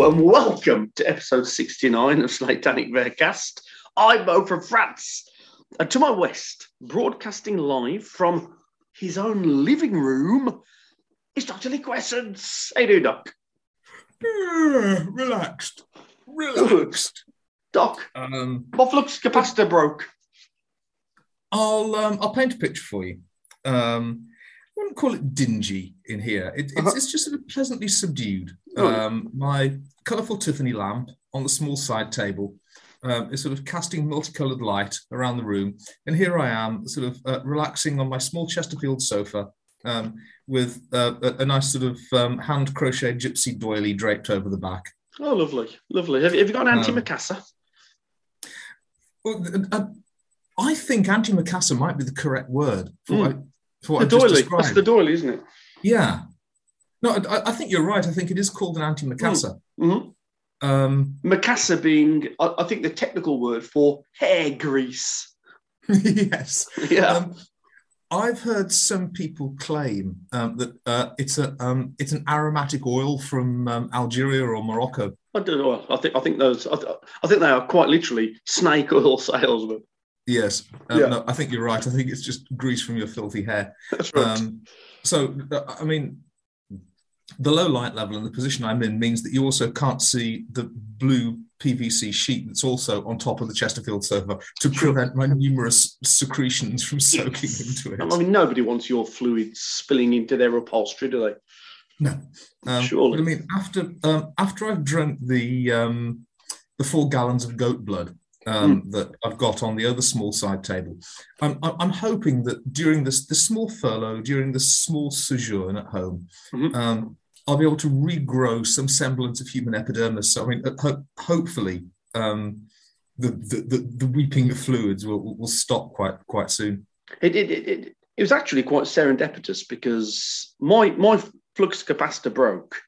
Hello and welcome to episode 69 of Satanic Bearcast. I'm Mo from France. And to my west, broadcasting live from his own living room, is Dr. Lee. How you doing, Doc? Relaxed. Relaxed. Doc, Um, my flux capacitor broke. I'll um, I'll paint a picture for you. Um, wouldn't call it dingy in here. It, it's, Uh-huh. it's just sort of pleasantly subdued. Oh. Um, my colourful Tiffany lamp on the small side table um, is sort of casting multicoloured light around the room, and here I am, sort of uh, relaxing on my small Chesterfield sofa um, with uh, a, a nice sort of um, hand crocheted gypsy doily draped over the back. Oh, lovely, lovely. Have, have you got an Um, antimacassar? Well, uh, I think antimacassar might be the correct word for what, I, for what. The doily. That's the doily, isn't it? Yeah. No, I, I think you're right. I think it is called an antimacassar. Mhm. Um, Macassar being, I, I think, the technical word for hair grease. yes. Yeah. Um, I've heard some people claim um, that uh, it's a um, it's an aromatic oil from um, Algeria or Morocco. I don't know. I think I think those. I, th- I think they are quite literally snake oil salesmen. Yes. Um, Yeah. No, I think you're right. I think it's just grease from your filthy hair. That's right. Um, so, I mean, the low light level and the position I'm in means that you also can't see the blue PVC sheet that's also on top of the Chesterfield sofa to prevent my numerous secretions from soaking into it. I mean, nobody wants your fluids spilling into their upholstery, do they? No, um, Surely. But I mean, after um, after I've drunk the um, the four gallons of goat blood um, Hmm. that I've got on the other small side table, I'm, I'm hoping that during this the small furlough, during this small sojourn at home, Mhm. um, I'll be able to regrow some semblance of human epidermis. So I mean, ho- hopefully. Um, the, the, the, the weeping of fluids will, will stop quite quite soon. It, it, it, it, it was actually quite serendipitous because my my flux capacitor broke,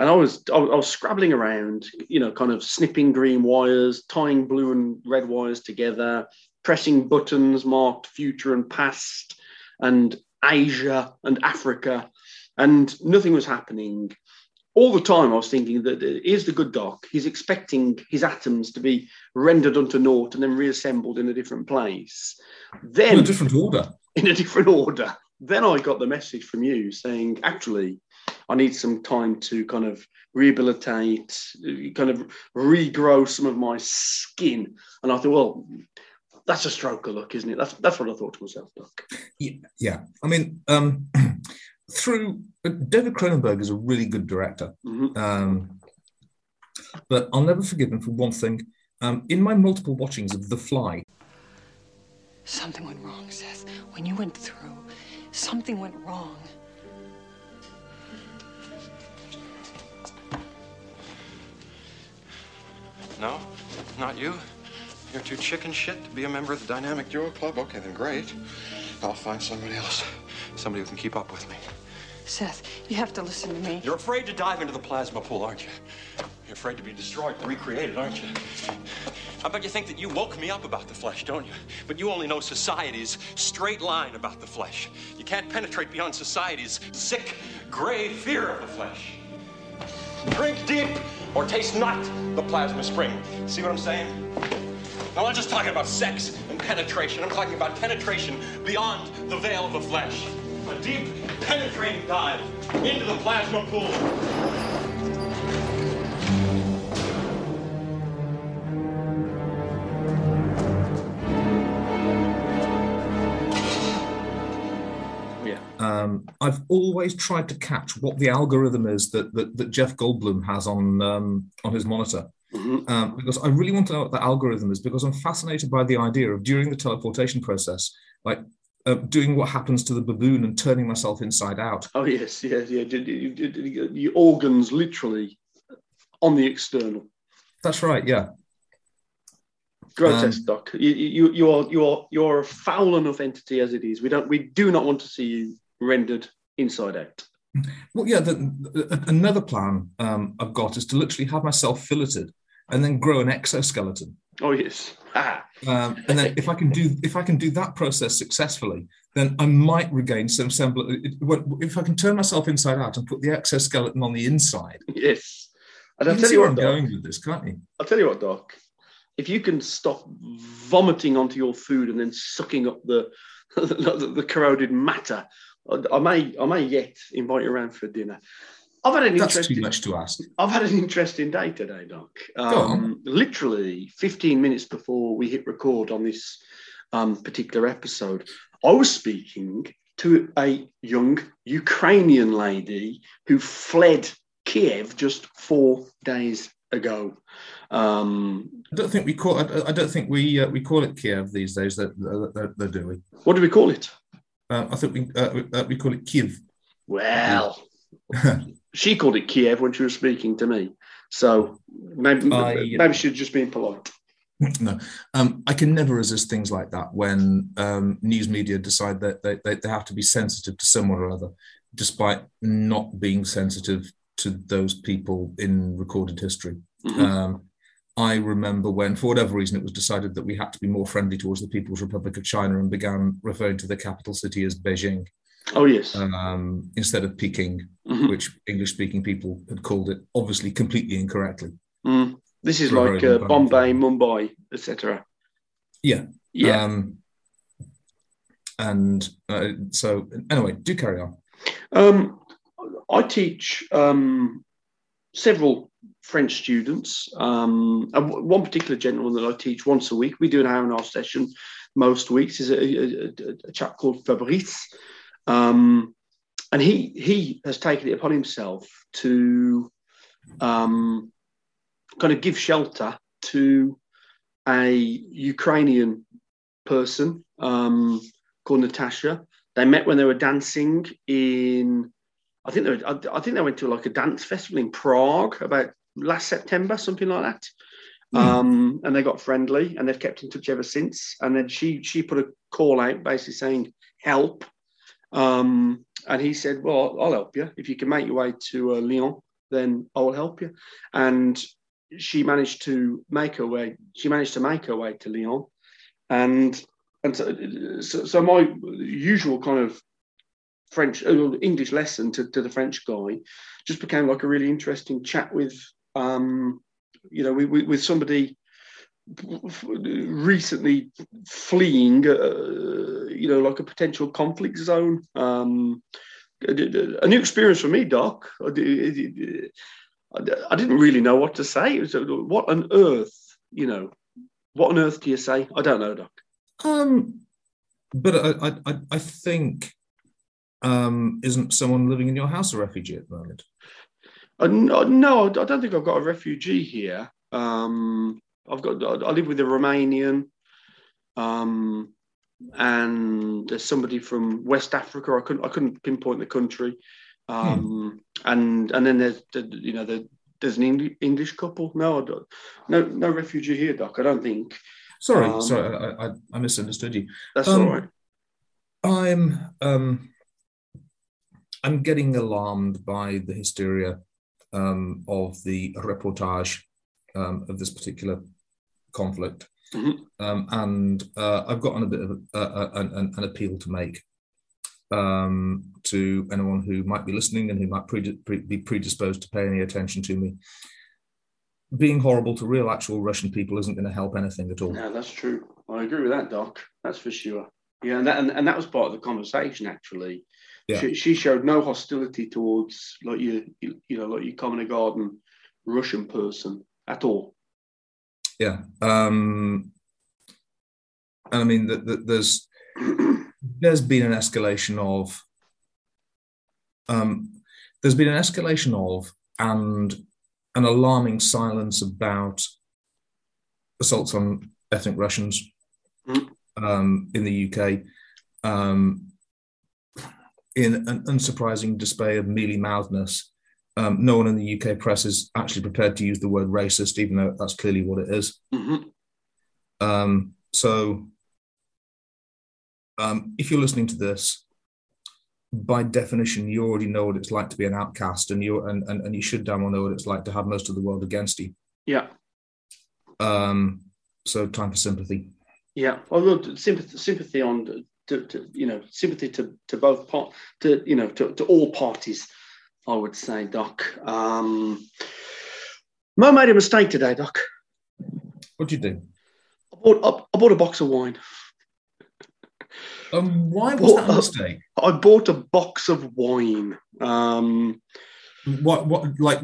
and I was I was scrabbling around, you know, kind of snipping green wires, tying blue and red wires together, pressing buttons marked future and past, and Asia and Africa, and nothing was happening. All the time, I was thinking that uh, here's the good doc. He's expecting his atoms to be rendered unto naught and then reassembled in a different place. Then, In a different order. in a different order. Then I got the message from you saying, actually, I need some time to kind of rehabilitate, kind of regrow some of my skin. And I thought, well, that's a stroke of luck, isn't it? That's that's what I thought to myself, Doc. Yeah, yeah. I mean, um, through David Cronenberg is a really good director, Mhm. um, but I'll never forgive him for one thing. Um, in my multiple watchings of The Fly, Something went wrong, Seth. When you went through, something went wrong. No, not you. You're too chicken shit to be a member of the Dynamic Duo Club? Okay, then great. I'll find somebody else. Somebody who can keep up with me. Seth, you have to listen to me. You're afraid to dive into the plasma pool, aren't you? You're afraid to be destroyed and recreated, aren't you? I bet you think that you woke me up about the flesh, don't you? But you only know society's straight line about the flesh. You can't penetrate beyond society's sick, gray fear of the flesh. Drink deep or taste not the plasma spring. See what I'm saying? I'm not just talking about sex and penetration. I'm talking about penetration beyond the veil of the flesh. A deep, penetrating dive into the plasma pool. Um, I've always tried to catch what the algorithm is that that, that Jeff Goldblum has on um, on his monitor. Mhm. Um, because I really want to know what the algorithm is because I'm fascinated by the idea of during the teleportation process, like uh, doing what happens to the baboon and turning myself inside out. Oh yes, yes, yeah. Your organs literally on the external. That's right, yeah. Grotesque, Um, Doc. You, you, you are you are you are a foul enough entity as it is. We don't we do not want to see you rendered inside out. Well, yeah. The, the- another plan um, I've got is to literally have myself filleted and then grow an exoskeleton. Oh yes. Ah. Um, and then if I can do if I can do that process successfully, then I might regain some semblance. If I can turn myself inside out and put the exoskeleton on the inside, Yes. And I'll tell you where what, I'm Doc. going with this, can't you? I'll tell you what, Doc. If you can stop vomiting onto your food and then sucking up the the, the corroded matter, I, I may I may yet invite you around for dinner. I've had an That's interesting too much to ask. I've had an interesting day today, Doc. Go on. Um, literally 15 minutes before we hit record on this um, particular episode, I was speaking to a young Ukrainian lady who fled Kiev just four days ago. Um, I don't think we call. I, I don't think we uh, we call it Kiev these days. That that that do we? what do we call it? Uh, I think we uh, we- uh, call it Kiev. Well, she called it Kiev when she was speaking to me. So maybe, I- maybe she'd just been polite. no, um, I can never resist things like that when um, news media decide that they, they, they have to be sensitive to someone or other, despite not being sensitive to those people in recorded history. Mhm. Um, I remember when, for whatever reason, it was decided that we had to be more friendly towards the People's Republic of China and began referring to the capital city as Beijing Oh, yes. um, instead of Peking, Mhm. which English speaking people had called it, obviously completely incorrectly. Mm. This is like uh. Bombay, Mumbai, etc. Yeah. Yeah. Um, and uh, so, anyway, do carry on. Um, I teach um, several French students. Um, one particular gentleman that I teach once a week. We do an hour and a half session most weeks. Is a, a, a- a chap called Fabrice, um, and he he has taken it upon himself to um, kind of give shelter to a Ukrainian person um, called Natasha. They met when they were dancing in I think they were, I, I think they went to like a dance festival in Prague about last September, something like that. Um, and they got friendly, and they've kept in touch ever since. And then she she put a call out, basically saying help. Um, and he said, "Well, I'll help you if you can make your way to uh, Lyon. Then I will help you." And she managed to make her way. She managed to make her way to Lyon, and and so, so, so my usual kind of French uh, English lesson to, to the French guy. Just became like a really interesting chat with um, you know with, with, somebody recently fleeing uh, you know like a potential conflict zone. Um, a new experience for me doc. I, didn't really know what to say. It was uh, what on earth you know what on earth do you say? I don't know doc. Um, but I, I- I think um, isn't someone living in your house a refugee at the moment? Uh, no, no, I don't think I've got a refugee here. Um, I've got I live with a Romanian, um, and there's somebody from West Africa. I couldn't I couldn't pinpoint the country, um, and and then there's the, you know the, there's an Eng- English couple. No, I don't, no no refugee here, Doc. I don't think Sorry, Um, sorry, I, I, I misunderstood you. that's Um, all right. I'm um, I'm getting alarmed by the hysteria um, of the reportage um, of this particular conflict, Mhm. um, and uh, I've got a bit of a, a, an, an- an appeal to make um, to anyone who might be listening and who might pre- pre- be predisposed to pay any attention to me. Being horrible to real, actual Russian people isn't going to help anything at all. Yeah, that's true. I agree with that, Doc. That's for sure. Yeah, and that and, and that was part of the conversation actually. Yeah. She, she showed no hostility towards like you, you, know, like your common garden Russian person at all. Yeah. Um, and I mean, th th there's there's been an escalation of um, there's been an escalation of and an alarming silence about assaults on ethnic Russians Mm. um, in the UK. Um, in an unsurprising display of mealy mouthedness, um, no one in the UK press is actually prepared to use the word racist, even though that's clearly what it is. Mhm. Um, so, um, if you're listening to this, by definition, you already know what it's like to be an outcast, and you and, and, and you should damn well know what it's like to have most of the world against you. Yeah, Um, so, time for sympathy. yeah. Although sympathy, sympathy on to, to you know sympathy to to both part to you know to, to all parties. I would say, Doc. Um, Mo made a mistake today, Doc. What'd you do? I bought, I, I bought a box of wine. Um, why was that a uh, mistake? I bought a box of wine. Um, What, what, like,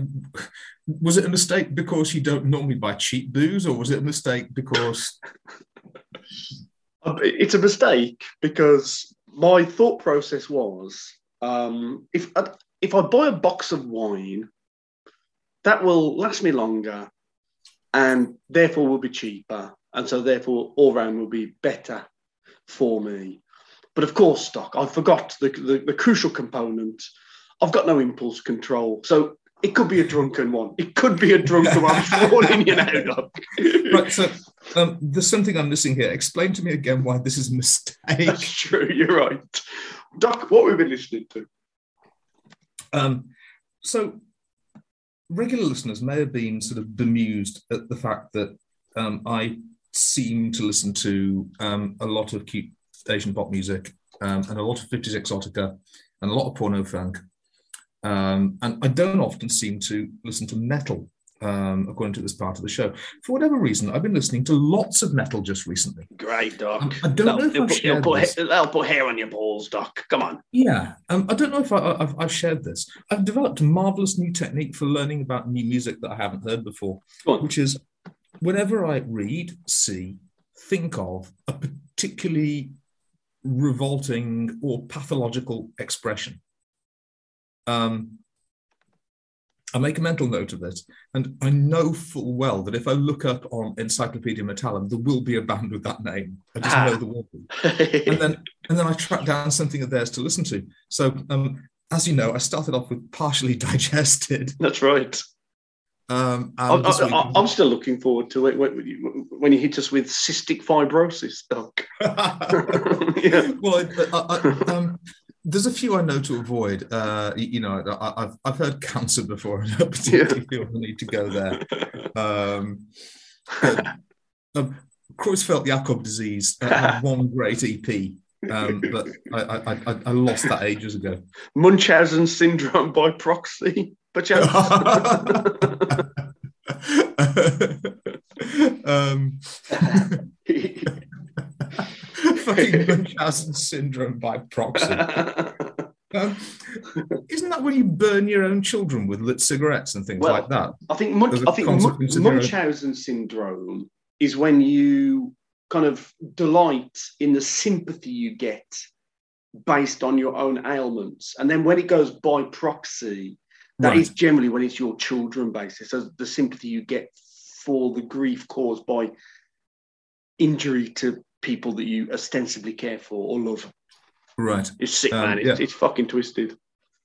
was it a mistake because you don't normally buy cheap booze, or was it a mistake because it's a mistake because my thought process was um, if I, if I buy a box of wine, that will last me longer, and therefore will be cheaper, and so therefore all round will be better for me. But of course, Doc, I forgot the, the, the crucial component. I've got no impulse control, so it could be a drunken one. It could be a drunken one falling, you know. Right? So um, there's something I'm missing here. Explain to me again why this is a mistake. That's true. You're right, Doc. What we've been listening to. Um, so regular listeners may have been sort of bemused at the fact that um, I seem to listen to um, a lot of cute Asian pop music um, and a lot of 50s exotica and a lot of porno funk. Um, and I don't often seem to listen to metal, um, according to this part of the show. For whatever reason, I've been listening to lots of metal just recently. Great, Doc. Um, I don't know if They'll I've put, they'll shared put, this. they'll put hair on your balls, Doc. Come on. Yeah, um, I don't know if I, I've, I've shared this. I've developed a marvelous new technique for learning about new music that I haven't heard before, which is whenever I read, see, think of a particularly revolting or pathological expression, um, I make a mental note of it, and I know full well that if I look up on Encyclopedia Metallum, there will be a band with that name. I just Ah. know there will be and then and then I track down something of theirs to listen to. So um, as you know, I started off with partially digested. That's right. Um, I, and this week- I, am still looking forward to it when you, when you hit us with cystic fibrosis, Doc. yeah. well, I, I, um, there's a few I know to avoid. Uh, you know, I, I've I've heard cancer before, and I don't particularly feel the need to go there. Um, but, um, Creutzfeldt Jakob disease uh, one great EP, um, but I, I, I, I lost that ages ago. Munchausen syndrome by proxy. But yeah, um, fucking Munchausen syndrome by proxy. Um, isn't that when you burn your own children with lit cigarettes and things Well, like that? I think Mun- As a I think Mun- consequence own- Munchausen syndrome is when you kind of delight in the sympathy you get based on your own ailments, and then when it goes by proxy, that is Right. generally when it's your children basis. So the sympathy you get for the grief caused by injury to people that you ostensibly care for or love. Right. It's sick, Um, man. It's, yeah. it's fucking twisted.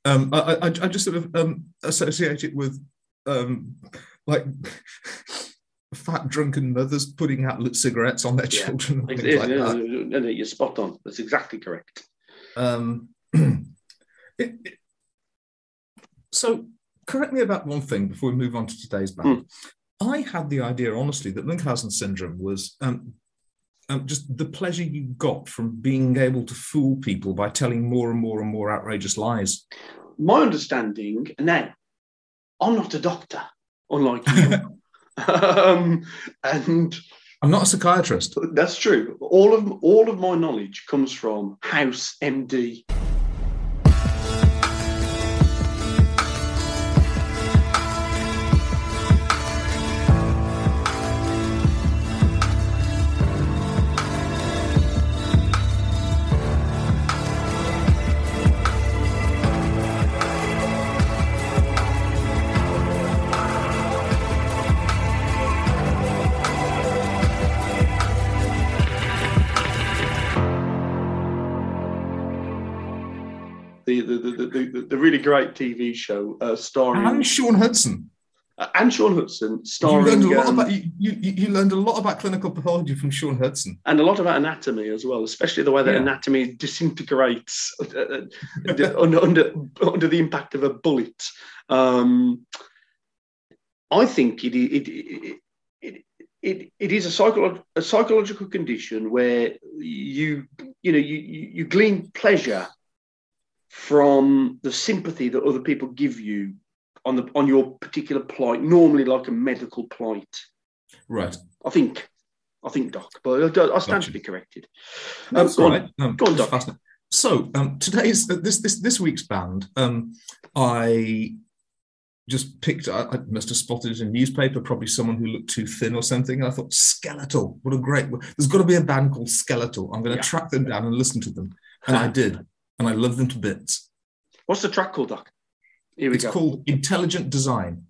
Um, I, I, I just sort of um, associate it with um, like fat drunken mothers putting out lit cigarettes on their Yeah. children It's- like that. no, no, you're spot on. That's exactly correct. Um, it, it- so, correct me about one thing before we move on to today's band. I had the idea, honestly, that Munchausen syndrome was um, um, just the pleasure you got from being able to fool people by telling more and more and more outrageous lies. My understanding, now, I'm not a doctor, unlike you. um, and I'm not a psychiatrist. that's true. All of all of my knowledge comes from House MD. Really great TV show uh, starring And Sean Hudson. uh, and Sean Hudson, You starring learned a lot um, about you, you, you learned a lot about clinical pathology from Sean Hudson. and a lot about anatomy as well, especially the way that Yeah. anatomy disintegrates uh, uh, under, under under the impact of a bullet. Um, I think it it it, it, it, it is a, psycholo- a psychological condition where you you know you, you you glean pleasure from the sympathy that other people give you on the on your particular plight, normally like a medical plight. Right. I think, I think, Doc, but I, I stand to be corrected. Um, go on. Um, Go on, Doc. fascinating. So um, today's this this this week's band. Um, I just picked. I, I must have spotted it in a newspaper. Probably someone who looked too thin or something. And I thought Skeletal. What a great. There's got to be a band called Skeletal. I'm going to Yeah. track them down and listen to them. And I did, and I love them to bits. What's the track called, Doc? Here we It's go. called Intelligent Design.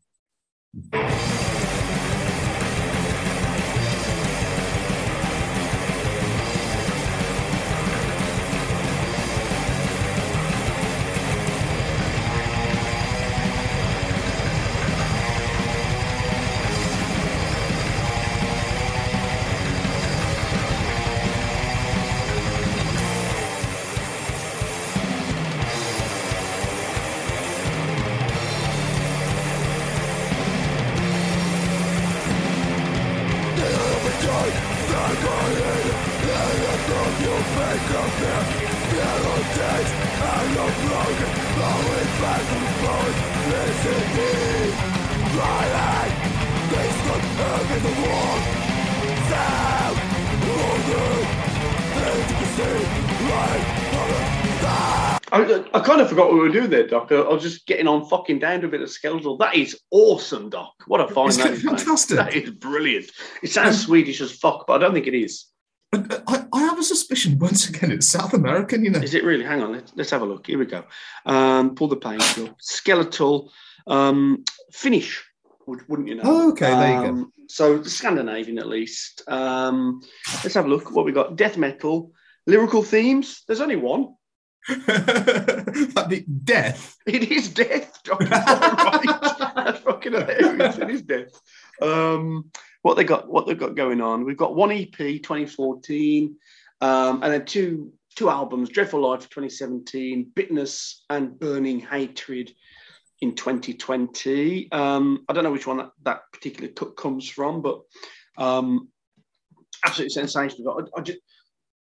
Were doing there, Doc. I, was just getting on fucking down to a bit of skeletal. That is awesome, Doc. What a fine Isn't that is, mate. fantastic? That is brilliant. It sounds Swedish as fuck, but I don't think it is. Uh, I, I have a suspicion. Once again, it's South American. You know. Is it really? Hang on, let's, let's have a look. Here we go. Um, pull the up. Skeletal, um, Finnish, would- wouldn't you know? Oh, okay, there you go. Um, So Scandinavian, at least. Um, let's have a look. What we got? Death metal, lyrical themes. There's only one. like the death. It is death. Right. That's fucking hilarious. It is death. Um, what they got? What they've got going on? We've got one EP, 2014, um, and then two two albums: Dreadful Life, 2017, Bitterness and Burning Hatred in 2020. Um, I don't know which one that, that particular cut comes from, but um, absolutely sensational. I, I just,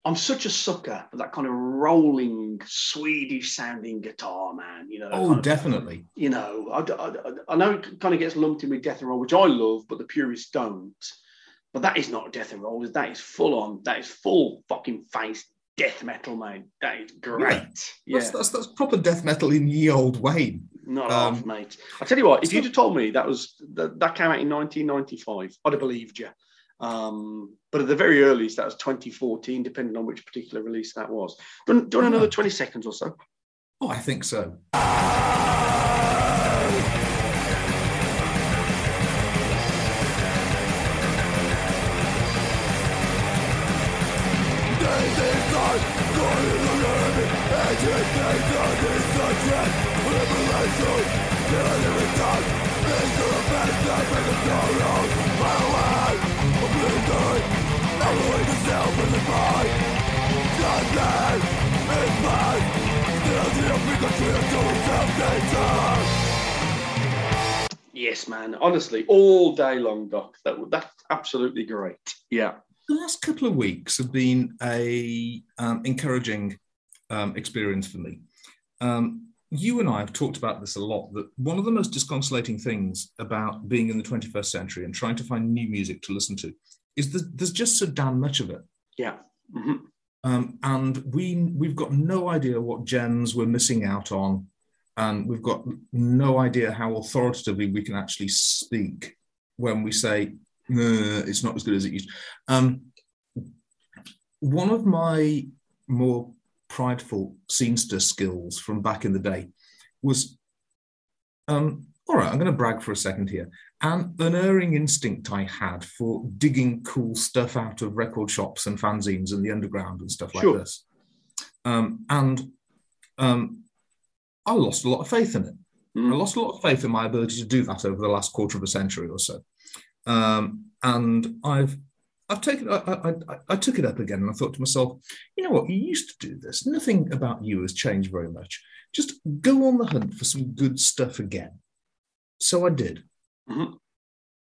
I'm such a sucker for that kind of rolling Swedish sounding guitar, man. You know, Oh, kind of- definitely. you know, I, I, I know it kind of gets lumped in with death and roll, which I love, but the purists don't. But that is not death and roll. That is full on. That is full fucking face death metal, mate. That is great. Yeah, That's, that's that's proper death metal in ye old Wayne. not um, half, mate. I tell you what, if you'd have told me that was that, that came out in 1995, I'd have believed you. Um, but at the very earliest, that was 2014, depending on which particular release that was. Do you want, do you want another 20 seconds or so? Oh, I think so. Yes, man. Honestly, all day long, Doc. That that's absolutely great. Yeah. The last couple of weeks have been a um, encouraging um, experience for me. Um, you and I have talked about this a lot. That one of the most disconsolating things about being in the 21st century and trying to find new music to listen to is that there's just so damn much of it. Yeah. Mhm. Um, and we we've got no idea what gems we're missing out on, and we've got no idea how authoritatively we can actually speak when we say "Uh, it's not as good as it used. Um, one of my more prideful seamster skills from back in the day was, um, all right, I'm going to brag for a second here. An unerring instinct I had for digging cool stuff out of record shops and fanzines and the underground and stuff like Sure. this. Um, and um, I lost a lot of faith in it. Mm. I lost a lot of faith in my ability to do that over the last quarter of a century or so. Um, and I've I've taken I, I, I, I took it up again and I thought to myself, you know what, you used to do this. Nothing about you has changed very much. Just go on the hunt for some good stuff again. So I did. Mhm.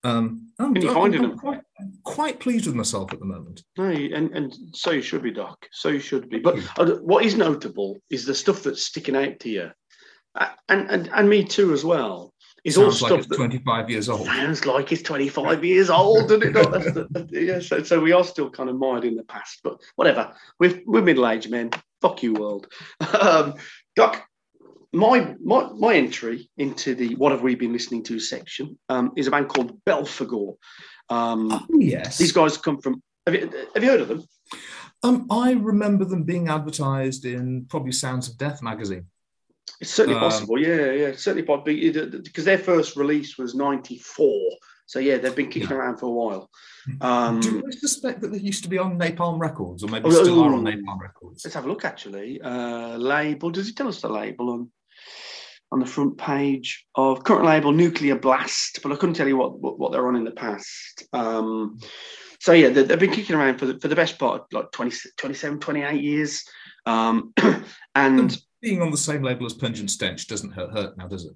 Um, I'm, Can you I'm- I'm it? quite, quite pleased with myself at the moment. No, and, and so you should be, Doc. So you should be. But uh, what is notable is the stuff that's sticking out to you, Uh, and and, and me too as well. is all Sounds like stuff it's that 25 years old. sounds like it's 25 years old, doesn't it? the- yeah, so, so we are still kind of mired in the past, but whatever. We're, we're middle aged men. Fuck you, world. Um, Doc, my, my my entry into the what have we been listening to section um, is a band called Belphegor. Um, Oh, yes. these guys come from. Have you, have you heard of them? Um, I remember them being advertised in probably Sounds of Death magazine. It's certainly Um, possible. Yeah, yeah, certainly possible because their first release was '94. So yeah, they've been kicking Yeah. around for a while. Um, Do I suspect that they used to be on Napalm Records, or maybe Oh, still are on Napalm Records? Let's have a look. Actually, uh, label. Does he tell us the label on on the front page of current label Nuclear Blast? But I couldn't tell you what what, what they're on in the past. Um, so yeah, they, they've been kicking around for the, for the best part like 20, 27, 28 years. Um, and Being on the same label as Pungent Stench doesn't hurt, hurt now, does it?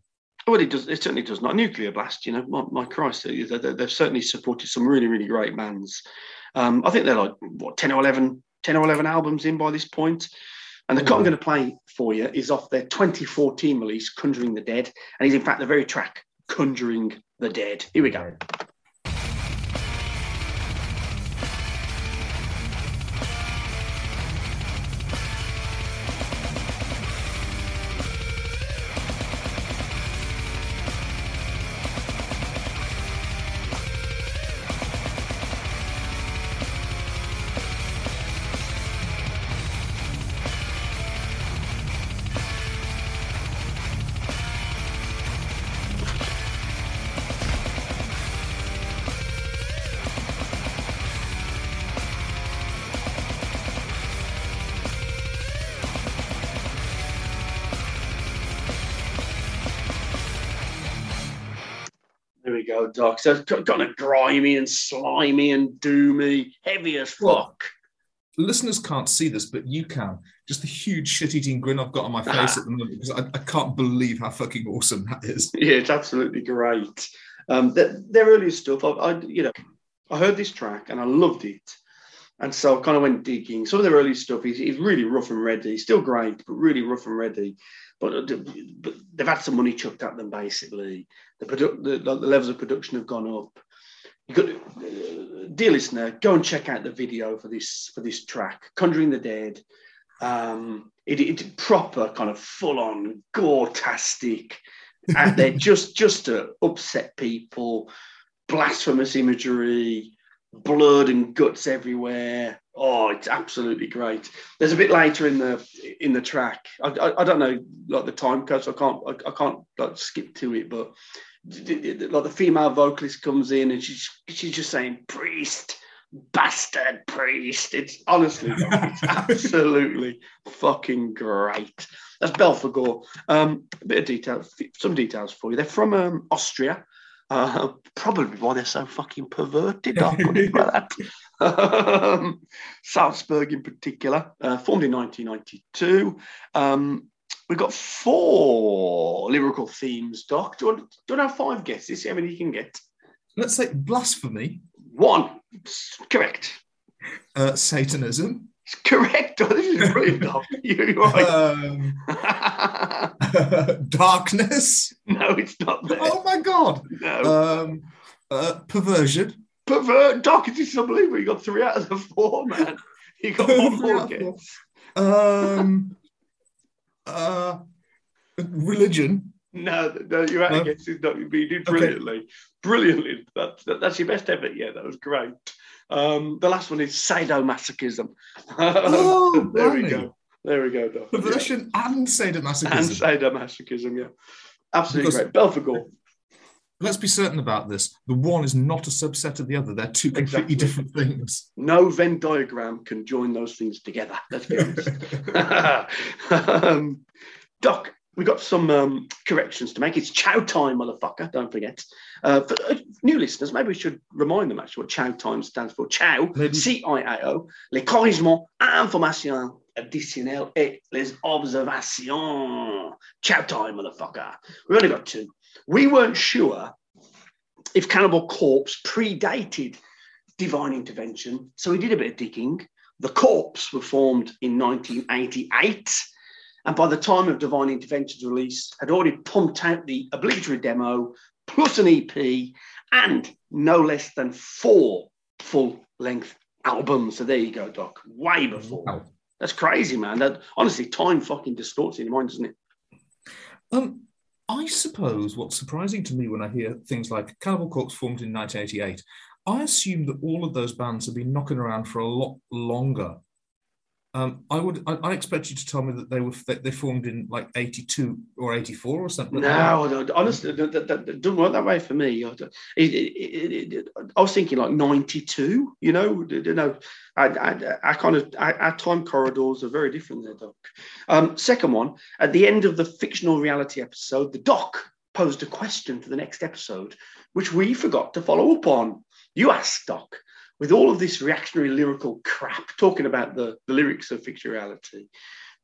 well, it does. It certainly does not. Nuclear Blast, you know, my, my Christ, they, they, they've certainly supported some really, really great bands. Um, I think they're like what 10 or 11, 10 or 11 albums in by this point. And the cut I'm going to play for you is off their 2014 release, Conjuring the Dead, and is in fact the very track, Conjuring the Dead. Here we go. There we go, Doc. So it's kind of grimy and slimy and doomy, heavy as fuck. Listeners can't see this, but you can. Just the huge shit-eating grin I've got on my face at the moment because I, I can't believe how fucking awesome that is. Yeah, it's absolutely great. Um, their, their earlier stuff, I, I, you know, I heard this track and I loved it, and so I kind of went digging. Some of their early stuff is, is really rough and ready, still great, but really rough and ready. But, uh, but they've had some money chucked at them basically. The, produ- the, the levels of production have gone up. You got, uh, dear listener, go and check out the video for this for this track, "Conjuring the Dead." Um, it, it proper kind of full on gore-tastic out there just just to upset people, blasphemous imagery, blood and guts everywhere. Oh, it's absolutely great. There's a bit later in the in the track. I, I, I don't know like the time code, so I can't I, I can't like skip to it, but like the female vocalist comes in and she's she's just saying priest bastard priest. It's honestly it's absolutely fucking great. That's belphegor um a bit of detail some details for you. They're from um, austria uh, probably why they're so fucking perverted I put it like that. Um, Salzburg in particular, uh, formed in 1992. Um, we've got four lyrical themes, Doc. Do you, want, do you want to have five guesses? See how many you can get? Let's say blasphemy, One. Correct. uh, Satanism, It's correct. This is brilliant, Doc. You're right. um, darkness. no, it's not there. Oh my god! No. Um, uh, perversion. Pervert, Doc, this is unbelievable. You got three out of the four, man. You got one more guess. Um, uh, religion. No, no, you're out of guesses. No, you did Okay. brilliantly. Brilliantly. That's, that, that's your best effort. Yeah, that was great. Um, the last one is sadomasochism. Oh, there we go. There we go, Doc. Yeah. Perversion and And sadomasochism. sadomasochism, yeah. Absolutely Because- great. Belphegor. Let's be certain about this. The one is not a subset of the other. They're two completely Exactly. different things. No Venn diagram can join those things together. Let's be honest. um, Doc, We've got some um, corrections to make. It's chow time, motherfucker. Don't forget. Uh, for uh, new listeners, maybe we should remind them actually what chow time stands for. Chow, Maybe- C-I-A-O, les corrigements, informations additionnelles et les observations. Chow time, motherfucker. We've only got two. We weren't sure if Cannibal Corpse predated divine intervention. So we did a bit of digging. The Corpse were formed in 1988 and by the time of Divine Intervention's release, had already pumped out the obligatory demo plus an EP and no less than four full length albums. So there you go, Doc. Way before. Wow. That's crazy, man. That honestly, time fucking distorts in your mind, doesn't it? Um, I suppose what's surprising to me when I hear things like Cannibal Corpse formed in 1988, I assume that all of those bands have been knocking around for a lot longer. Um, I would, I, I expect you to tell me that they were that they formed in like 82 or 84 or something. No, honestly, that, that, that doesn't work that way for me. It, it, it, I was thinking like 92, you know, you know, I, I, I kind of, I, our time corridors are very different there, Doc. Um, second one, at the end of the fictional reality episode, the Doc posed a question for the next episode, which we forgot to follow up on. You asked Doc, with all of this reactionary lyrical crap talking about the, the lyrics of fictional reality,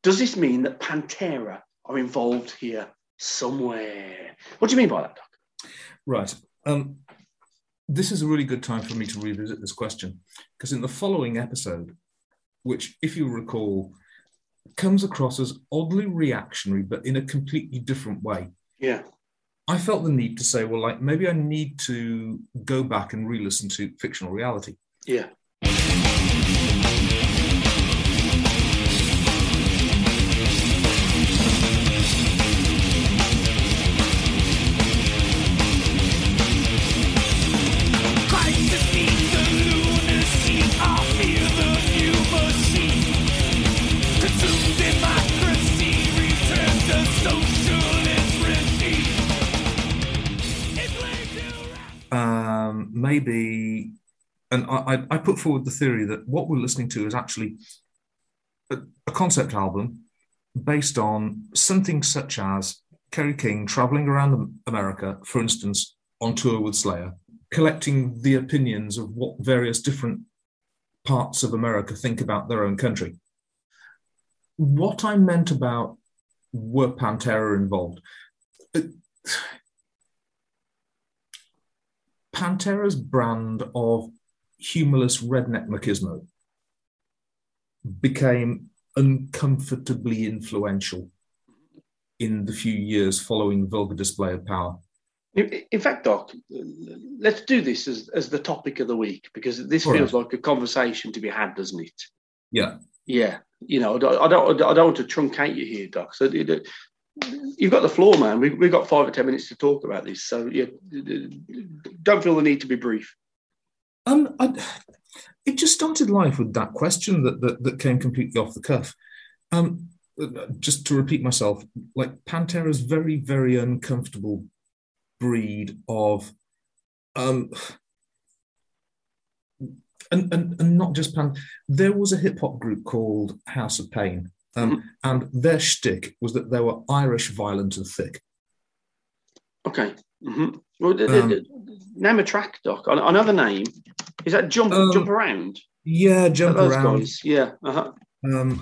does this mean that Pantera are involved here somewhere? What do you mean by that, Doc? Right. Um, this is a really good time for me to revisit this question because in the following episode, which, if you recall, comes across as oddly reactionary, but in a completely different way. Yeah. I felt the need to say, well, like maybe I need to go back and re-listen to fictional reality. Yeah. And I, I, put forward the theory that what we're listening to is actually a, a concept album based on something such as Kerry King traveling around America, for instance, on tour with Slayer, collecting the opinions of what various different parts of America think about their own country. What I meant about were Pantera involved? Pantera's brand of humorless redneck machismo became uncomfortably influential in the few years following vulgar display of power. In, fact, Doc, let's do this as, as the topic of the week because this All feels like a conversation to be had, doesn't it? Yeah. Yeah. You know, I don't, I don't, I don't want to truncate you here, Doc. So you've got the floor, man. We, we've got five or 10 minutes to talk about this. So yeah, don't feel the need to be brief. Um, I, it just started life with that question that, that, that came completely off the cuff. Um, just to repeat myself, like Pantera's very, very uncomfortable breed of, um, and, and, and not just Pan. There was a hip hop group called House of Pain, um, and their shtick was that they were Irish, violent, and thick. Okay. hmm Well, the, Um, the- name a track, Doc. Another name. Is that Jump Um, Jump Around? Yeah, jump around. guys. Yeah. Uh-huh. Um,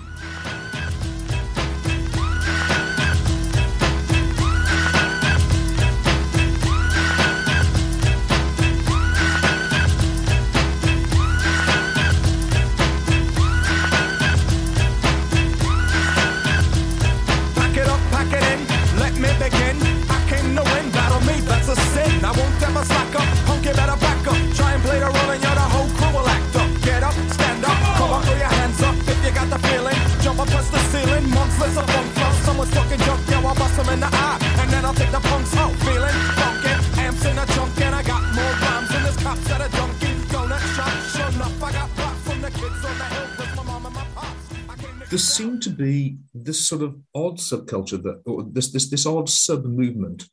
fucking I'll bust 'em in the eye. And then I'll take the punks out, feeling funky. Amps in a junk and I got more rhymes than this cops at a junkie. Donut shop, sure enough, I got pop from the kids on the hill with my mom and my pops. I there seemed to be this sort of odd subculture that, or this this this odd sub movement.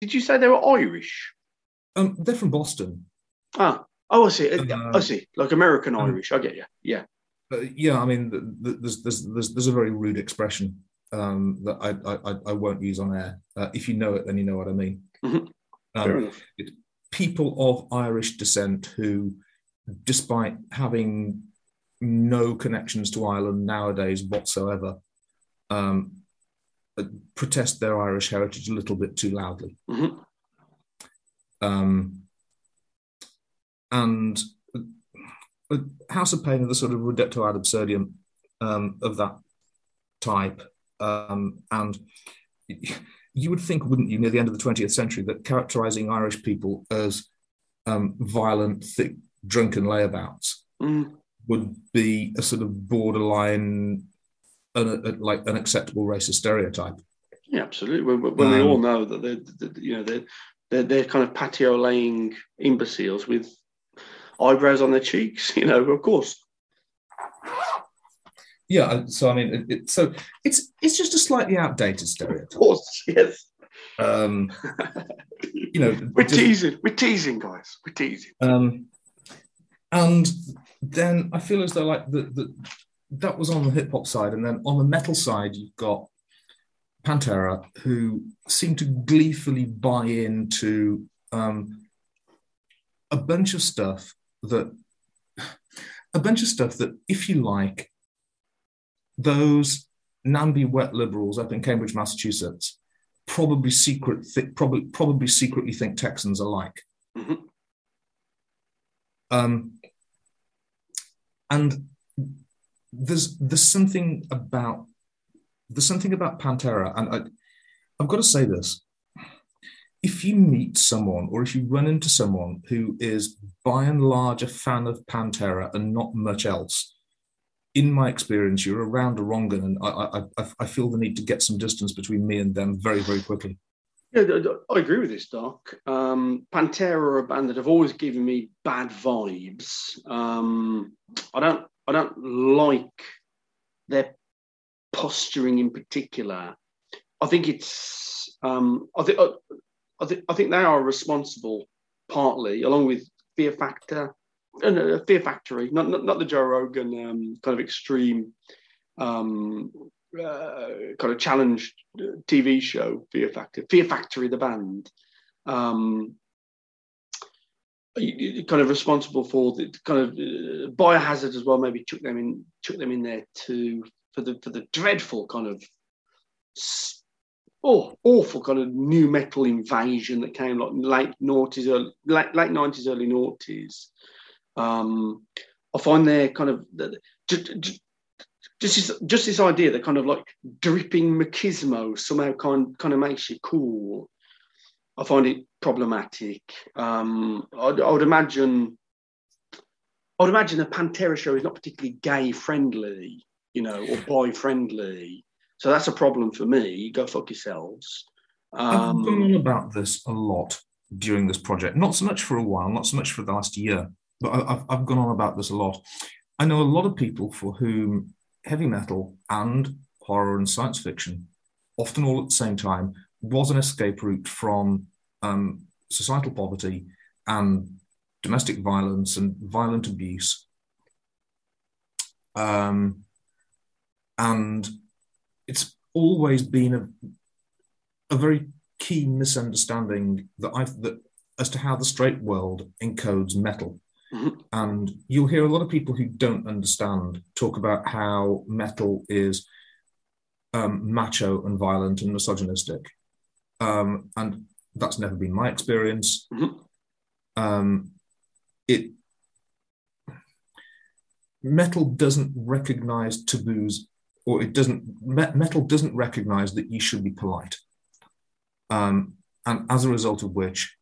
Did you say they were Irish? Um, they're from Boston. Ah. Oh, I see. Uh, I see. Like American um, Irish. I get you. Yeah. Uh, yeah, I mean, th- th- there's there's there's, there's a very rude expression um, that I, I I- won't use on air. Uh, if you know it, then you know what I mean. Mhm. Um, people of Irish descent who, despite having no connections to Ireland nowadays whatsoever, um, uh, protest their Irish heritage a little bit too loudly. Mhm. Um, and uh, House of Pain are the sort of reductio ad absurdum um, of that type. Um, and you would think, wouldn't you, near the end of the 20th century, that characterizing Irish people as um, violent, thick, drunken layabouts Mm. would be a sort of borderline, un, uh, like an acceptable racist stereotype. Yeah, absolutely. When, when we Um, all know that they're, that, you know, they're, they're, they're kind of patio laying imbeciles with eyebrows on their cheeks, you know, of course. Yeah, so I mean, it, it, so it's it's just a slightly outdated stereotype. Of course, yes. Um, you know, We're just- teasing. We're teasing, guys. We're teasing. Um, and then I feel as though like the, the that was on the hip hop side, and then on the metal side, you've got Pantera, who seem to gleefully buy into um, a bunch of stuff that a bunch of stuff that, if you like, those namby wet liberals up in Cambridge, Massachusetts, probably secret, th- probably probably secretly think Texans are like. Mhm. Um, and there's there's something about there's something about Pantera, and I, I've got to say this: if you meet someone or if you run into someone who is by and large a fan of Pantera and not much else, in my experience, you're around a wrong and I, I, I, feel the need to get some distance between me and them very, very quickly. Yeah, th- th- I agree with this, Doc. Um, Pantera are a band that have always given me bad vibes. Um, I don't, I don't like their posturing in particular. I think it's, um, I think, I, I think, I think they are responsible partly, along with Fear Factor, uh, no, Fear Factory, not, not not the Joe Rogan um, kind of extreme um, uh, kind of challenge uh, TV show, Fear Factor, Fear Factory, the band. Um, kind of responsible for the kind of uh, biohazard as well. Maybe took them in, took them in there too for the for the dreadful kind of oh awful kind of new metal invasion that came like late noughties, early, late late nineties, early noughties. Um, I find their kind of just, just just this just this idea that kind of like dripping machismo somehow kind kind of makes you cool. I find it problematic. Um, I'd, I would imagine, I would imagine a Pantera show is not particularly gay friendly, you know, or boy friendly. So that's a problem for me. Go fuck yourselves. I've gone Um, on about this a lot during this project, not so much for a while, not so much for the last year, but I've, I've gone on about this a lot. I know a lot of people for whom heavy metal and horror and science fiction, often all at the same time, was an escape route from um, societal poverty and domestic violence and violent abuse. Um, and it's always been a, a very key misunderstanding that I that as to how the straight world encodes metal. And you'll hear a lot of people who don't understand talk about how metal is um, macho and violent and misogynistic. Um, and that's never been my experience. Mhm. Um, it metal doesn't recognize taboos or it doesn't me- metal doesn't recognize that you should be polite um, and as a result of which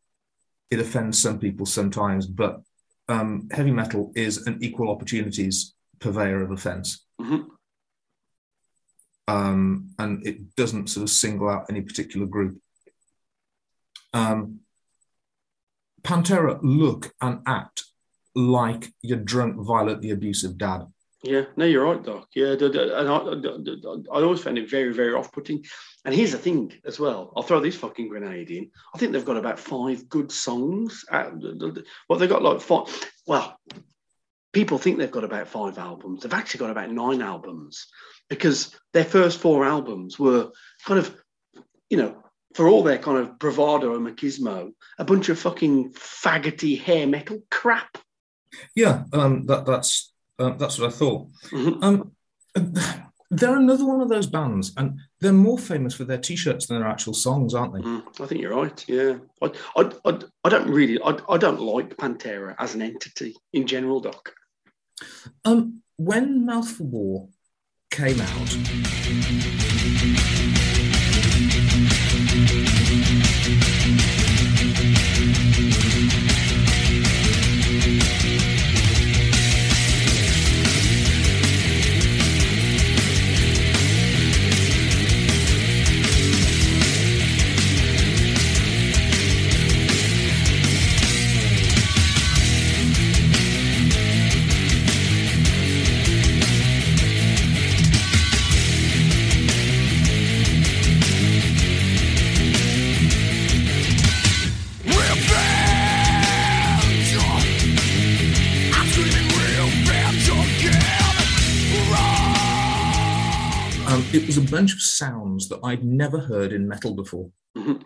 it offends some people sometimes but um, heavy metal is an equal opportunities purveyor of offense. Mhm. um, and it doesn't sort of single out any particular group. Um, pantera look and act like your drunk violently abusive dad Yeah, no, you're right, Doc. Yeah, and I, always found it very, very off-putting. And here's the thing as well. I'll throw this fucking grenade in. I think they've got about five good songs. Well, they've got like five. Well, people think they've got about five albums. They've actually got about nine albums because their first four albums were kind of, you know, for all their kind of bravado and machismo, a bunch of fucking faggoty hair metal crap. Yeah, um, that that's uh, that's what I thought. Mhm. Um, they're another one of those bands, and they're more famous for their T-shirts than their actual songs, aren't they? Mm, I think you're right. Yeah, I, I, I, I don't really, I, I don't like Pantera as an entity in general, Doc. Um, when Mouth for War came out, bunch of sounds that I'd never heard in metal before. Mhm.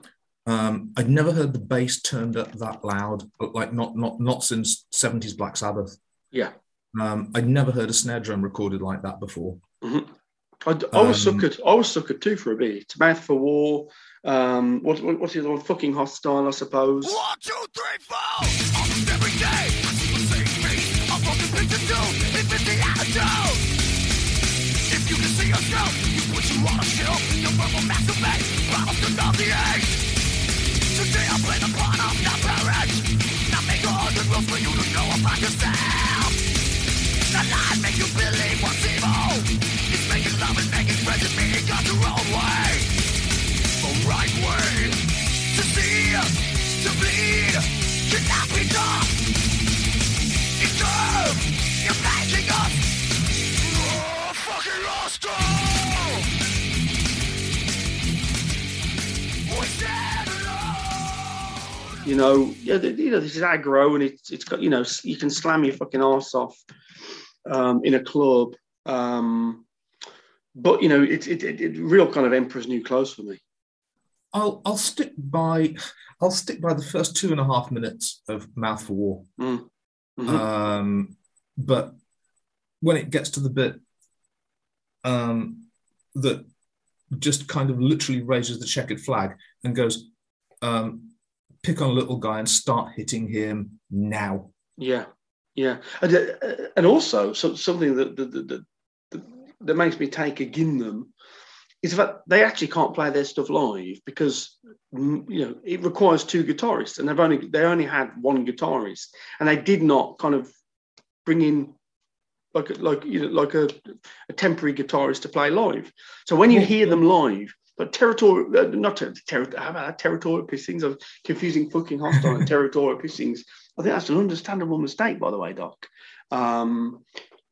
Um, I'd never heard the bass turned up that loud, but like not not not since seventies Black Sabbath. Yeah. Um, I'd never heard a snare drum recorded like that before. I, I was Um, suckered. I was suckered too for a bit. Mouth for War. Um, what, what, what's the other one? Fucking Hostile, I suppose. One, two, three, four. Almost every day, I see the same face. A broken picture too. It fits the attitude. If you can see yourself, you put you on a shelf. Your verbal the. Today I play the part of. Not hundred rules for you to know about yourself. The lies make you believe what's evil. It's making love and making friends and being God's your own way. The right way to see, to bleed, cannot be. It's true, you're making us oh, fucking lost. You know, yeah, the, you know, this is aggro, and it's it's got you know, you can slam your fucking arse off um, in a club. Um, but you know, it's it, it, it real kind of Emperor's New Clothes for me. I'll I'll stick by I'll stick by the first two and a half minutes of Mouth for War. Mhm. Um, but when it gets to the bit um, that just kind of literally raises the checkered flag and goes, um, pick on a little guy and start hitting him now. Yeah, yeah, and, uh, and also so, something that that, that, that that makes me take again them is that they actually can't play their stuff live because mm, you know it requires two guitarists, and they've only they only had one guitarist, and they did not kind of bring in like like you know like a, a temporary guitarist to play live. So when you hear them live. But territorial, uh, not ter- ter- how about territorial pissings. I was confusing fucking hostile and territorial pissings. I think that's an understandable mistake, by the way, Doc. Um,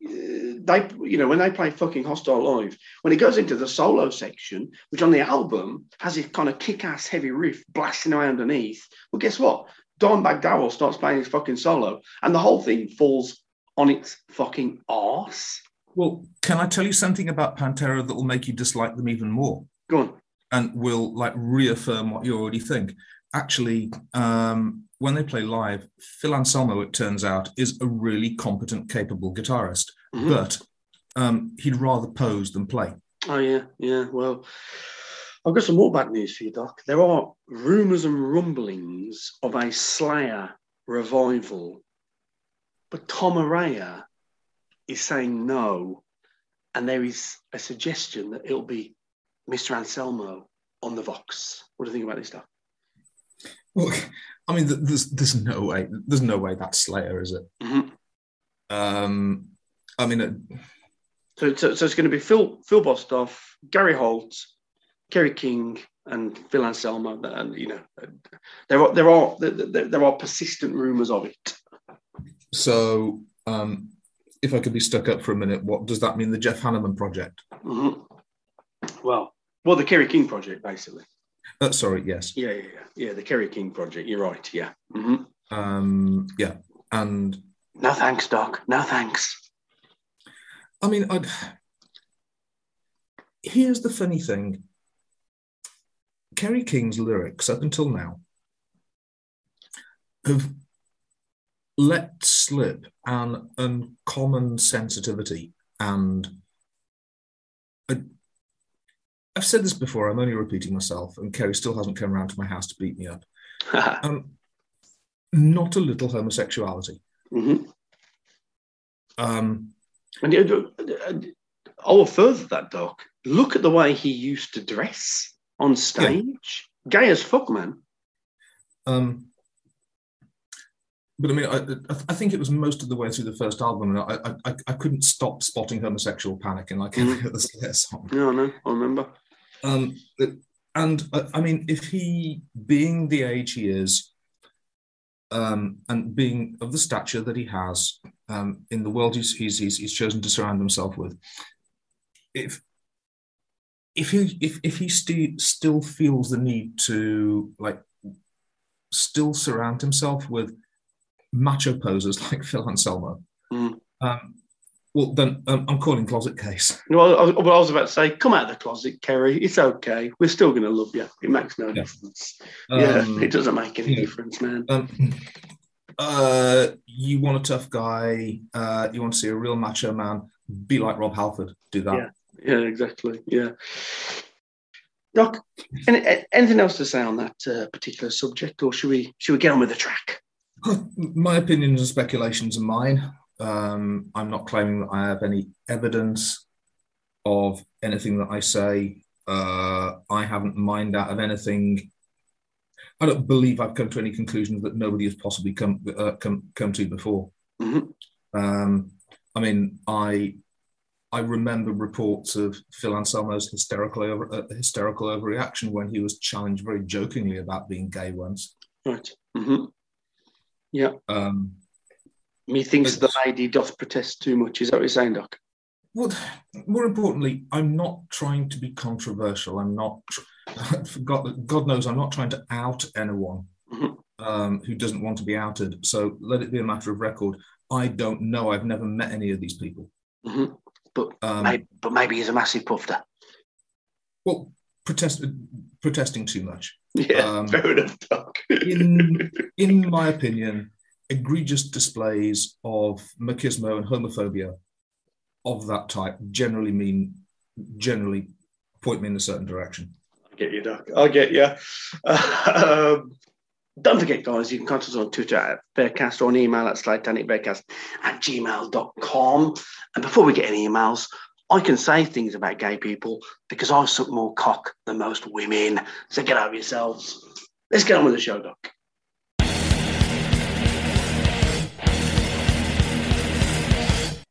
they, you know, when they play fucking hostile live, when it goes into the solo section, which on the album has this kind of kick-ass heavy riff blasting around underneath. Well, guess what? Dimebag Darrell starts playing his fucking solo, and the whole thing falls on its fucking arse. Well, can I tell you something about Pantera that will make you dislike them even more? Go on. and will like reaffirm what you already think. Actually, um, when they play live, Phil Anselmo, it turns out, is a really competent, capable guitarist, Mhm. but um, he'd rather pose than play. Oh yeah, yeah. Well, I've got some more bad news for you, Doc. There are rumours and rumblings of a Slayer revival, but Tom Araya is saying no, and there is a suggestion that it'll be Mr. Anselmo on the Vox. What do you think about this stuff? Well, I mean, there's there's no way there's no way that's Slayer, is it? Mhm. Um, I mean, uh, So, so, so it's going to be Phil Phil Bostaph, Gary Holt, Kerry King, and Phil Anselmo, and you know, there are there are there, there are persistent rumours of it. so um, if I could be stuck up for a minute, what does that mean? The Jeff Hanneman project? Mhm. Well, well, the Kerry King project, basically. Uh, sorry, yes. Yeah, yeah, yeah, yeah. The Kerry King project. You're right. Yeah. hmm Um, yeah, and No thanks, Doc. No thanks. I mean, I'd... here's the funny thing. Kerry King's lyrics, up until now, have let slip an uncommon sensitivity. And I, I've said this before, I'm only repeating myself, and Kerry still hasn't come around to my house to beat me up. Um, not a little homosexuality. hmm Um, And you- uh, I'll further that, Doc. look at the way he used to dress on stage. Gay as fuck, man. Um, but I mean, I, I- I think it was most of the way through the first album, and I, I, I couldn't stop spotting homosexual panic in like every other Slayer song. Yeah, I know. I remember. Um, and I, I mean, if he, being the age he is, um, and being of the stature that he has um, in the world he's, he's, he's, he's chosen to surround himself with, if if he if, if he sti- still feels the need to like still surround himself with macho posers like Phil Anselmo, Mm. um, well then um, I'm calling closet case. Well, I, well, I was about to say, come out of the closet, Kerry. It's okay. We're still going to love you. It makes no Yeah. difference. yeah, Um, it doesn't make any yeah. difference, man. Um, uh, you want a tough guy, uh, you want to see a real macho man, be like Rob Halford, do that. Yeah. Yeah, exactly. Yeah. Doc, any, anything else to say on that uh, particular subject, or should we should we get on with the track? My opinions and speculations are mine. Um, I'm not claiming that I have any evidence of anything that I say. Uh, I haven't mined out of anything. I don't believe I've come to any conclusions that nobody has possibly come uh, come come to before. Mhm. Um, I mean, I I remember reports of Phil Anselmo's hysterical over, uh, hysterical overreaction when he was challenged very jokingly about being gay once. Right. hmm Yeah. Um, Methinks the lady doth protest too much. Is that what you're saying, Doc? well, more importantly, I'm not trying to be controversial. I'm not. God, God knows, I'm not trying to out anyone Mhm. um, who doesn't want to be outed. So let it be a matter of record. I don't know. I've never met any of these people. hmm But Um, maybe, but maybe he's a massive puffer. well, protest, protesting too much. Yeah, Um, fair enough, Doc. in in my opinion, egregious displays of machismo and homophobia of that type generally mean generally point me in a certain direction. I get you, Doc. I get you. um, don't forget, guys, you can contact us on Twitter at Bearcast or on email at slightanic.bearcast at gmail.com. And before we get any emails, I can say things about gay people because I suck more cock than most women. So get over yourselves. Let's get on with the show, Doc.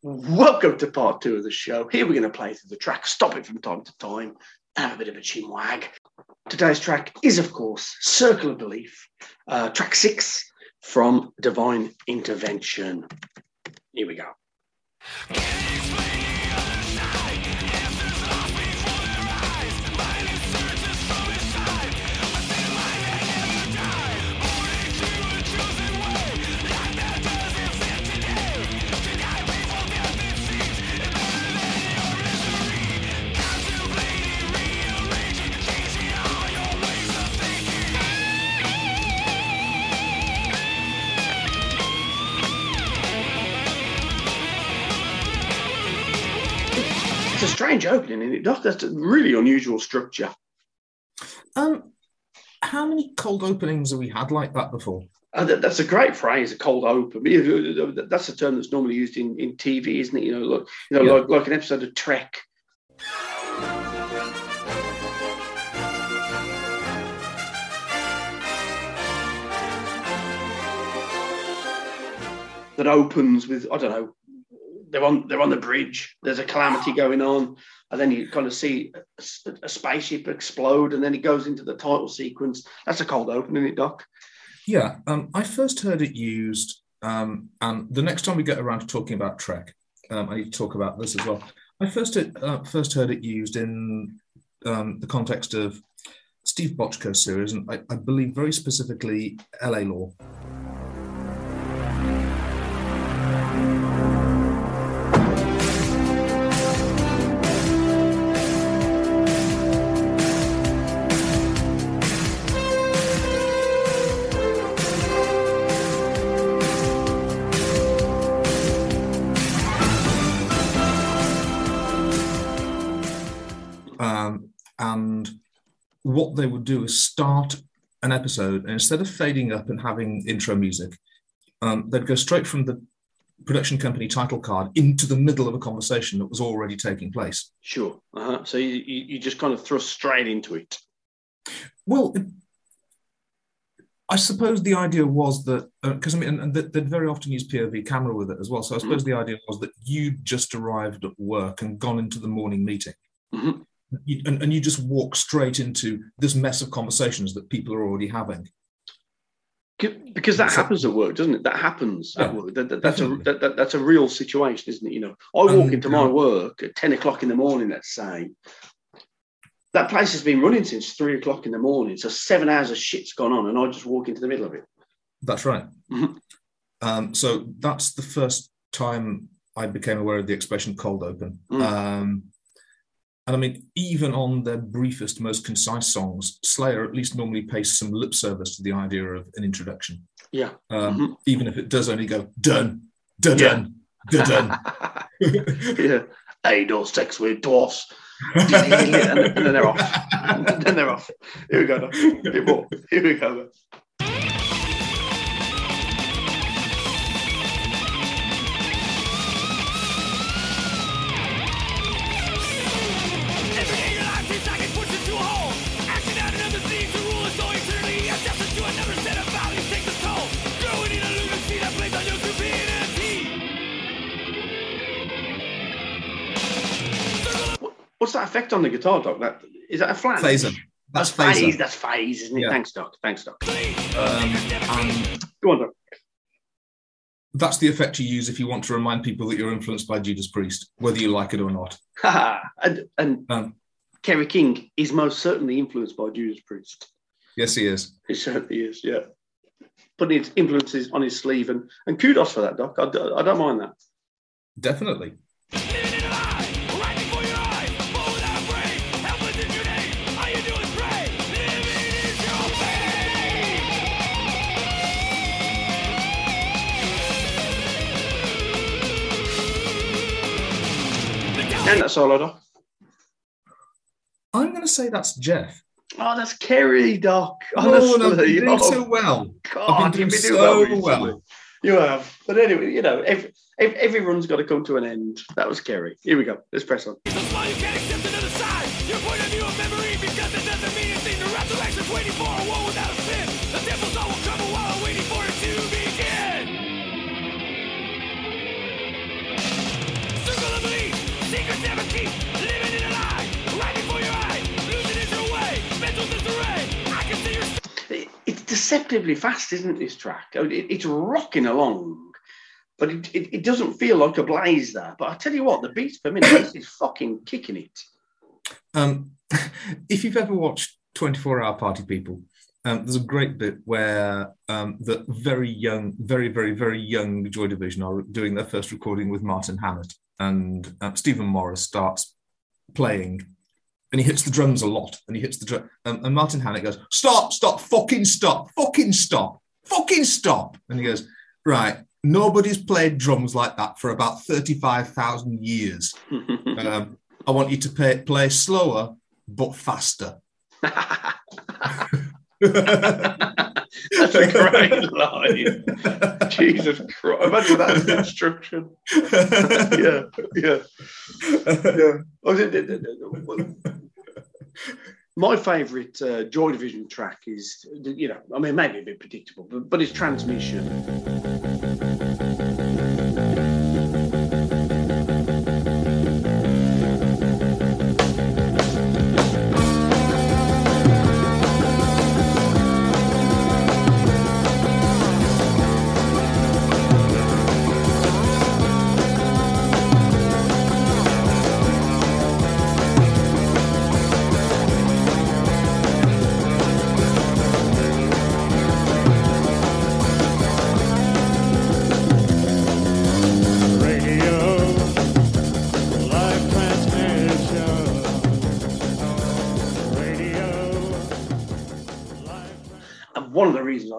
Welcome to part two of the show. Here we're going to play through the track, stop it from time to time, have a bit of a chin wag. Today's track is, of course, Circle of Belief, uh, track six from Divine Intervention. Here we go. Strange opening, isn't it, Doc? That's a really unusual structure. Um, how many cold openings have we had like that before? Uh, that- that's a great phrase, a cold open. That's a term that's normally used in, in TV, isn't it? You know, like, you know, Yeah. like, like an episode of Trek. That opens with I don't know. They're on they're on the bridge. There's a calamity going on, and then you kind of see a, a spaceship explode, and then it goes into the title sequence. That's a cold open, isn't it, Doc? Yeah, um, I first heard it used, um, and the next time we get around to talking about Trek, um, I need to talk about this as well. I first it, uh, first heard it used in um, the context of Steve Bochco's series, and I, I believe very specifically LA Law. What they would do is start an episode, and instead of fading up and having intro music, um, they'd go straight from the production company title card into the middle of a conversation that was already taking place. Sure. Uh-huh. So you, you, just kind of thrust straight into it. Well, I suppose the idea was that because I mean, and they- they'd very often use POV camera with it as well. So I suppose the idea was that you'd just arrived at work and gone into the morning meeting, Mhm. You, and, and you just walk straight into this mess of conversations that people are already having. Because that So- happens at work, doesn't it? That happens at work. That, that- that's a definitely. that, that- that's a real situation, isn't it? You know, I walk And, into my work at ten o'clock in the morning. Let's say that place has been running since three o'clock in the morning. So seven hours of shit's gone on, and I just walk into the middle of it. That's right. Mhm. Um, so that's the first time I became aware of the expression cold open. Mm. Um, and I mean, even on their briefest, most concise songs, Slayer at least normally pays some lip service to the idea of an introduction, Yeah. um, Mhm. even if it does only go done, done, Yeah. done, done. yeah. Hey, sex with dwarfs. and, then- and then they're off. And then they're off. Here we go. now. Here we go. Every What's that effect on the guitar, Doc? That is that a flat? Phaser. That's phase. phaser. That's phase, isn't it? Yeah. Thanks, Doc. Thanks, Doc. Um, Go on, Doc. that's the effect you use if you want to remind people that you're influenced by Judas Priest, whether you like it or not. and and Um, Kerry King is most certainly influenced by Judas Priest. yes, he is. He certainly is. Yeah. Putting his influences on his sleeve, and, and kudos for that, Doc. I don't mind that. Definitely. And that solo, Doc. I'm going to say that's Jeff. Oh, that's Kerry, Doc. Oh, no, Honestly, you're doing oh, so well. God, I've been you've doing been so doing well, well. You have. But anyway, you know, every, every, every run's got to come to an end. That was Kerry. Here we go. Let's press on. Deceptively fast, isn't this track? It's rocking along, but it, it, it doesn't feel like a blaze there. But I tell you what, the beats per minute is fucking kicking it. Um, if you've ever watched 24 Hour Party People, um, there's a great bit where um, the very young, very, very, very young Joy Division are doing their first recording with Martin Hannett, and uh, Stephen Morris starts playing, and he hits the drums a lot, and he hits the drum, um, and Martin Hannett goes, "Stop! Stop! Fucking stop! Fucking stop! Fucking stop!" And he goes, "Right, nobody's played drums like that for about thirty-five thousand years." Um, I want you to play, play slower but faster. That's a great line. Jesus Christ. Imagine that's instruction. yeah, yeah, yeah. Oh, My favourite uh, Joy Division track is, you know, I mean, maybe a bit predictable, but, but it's Transmission.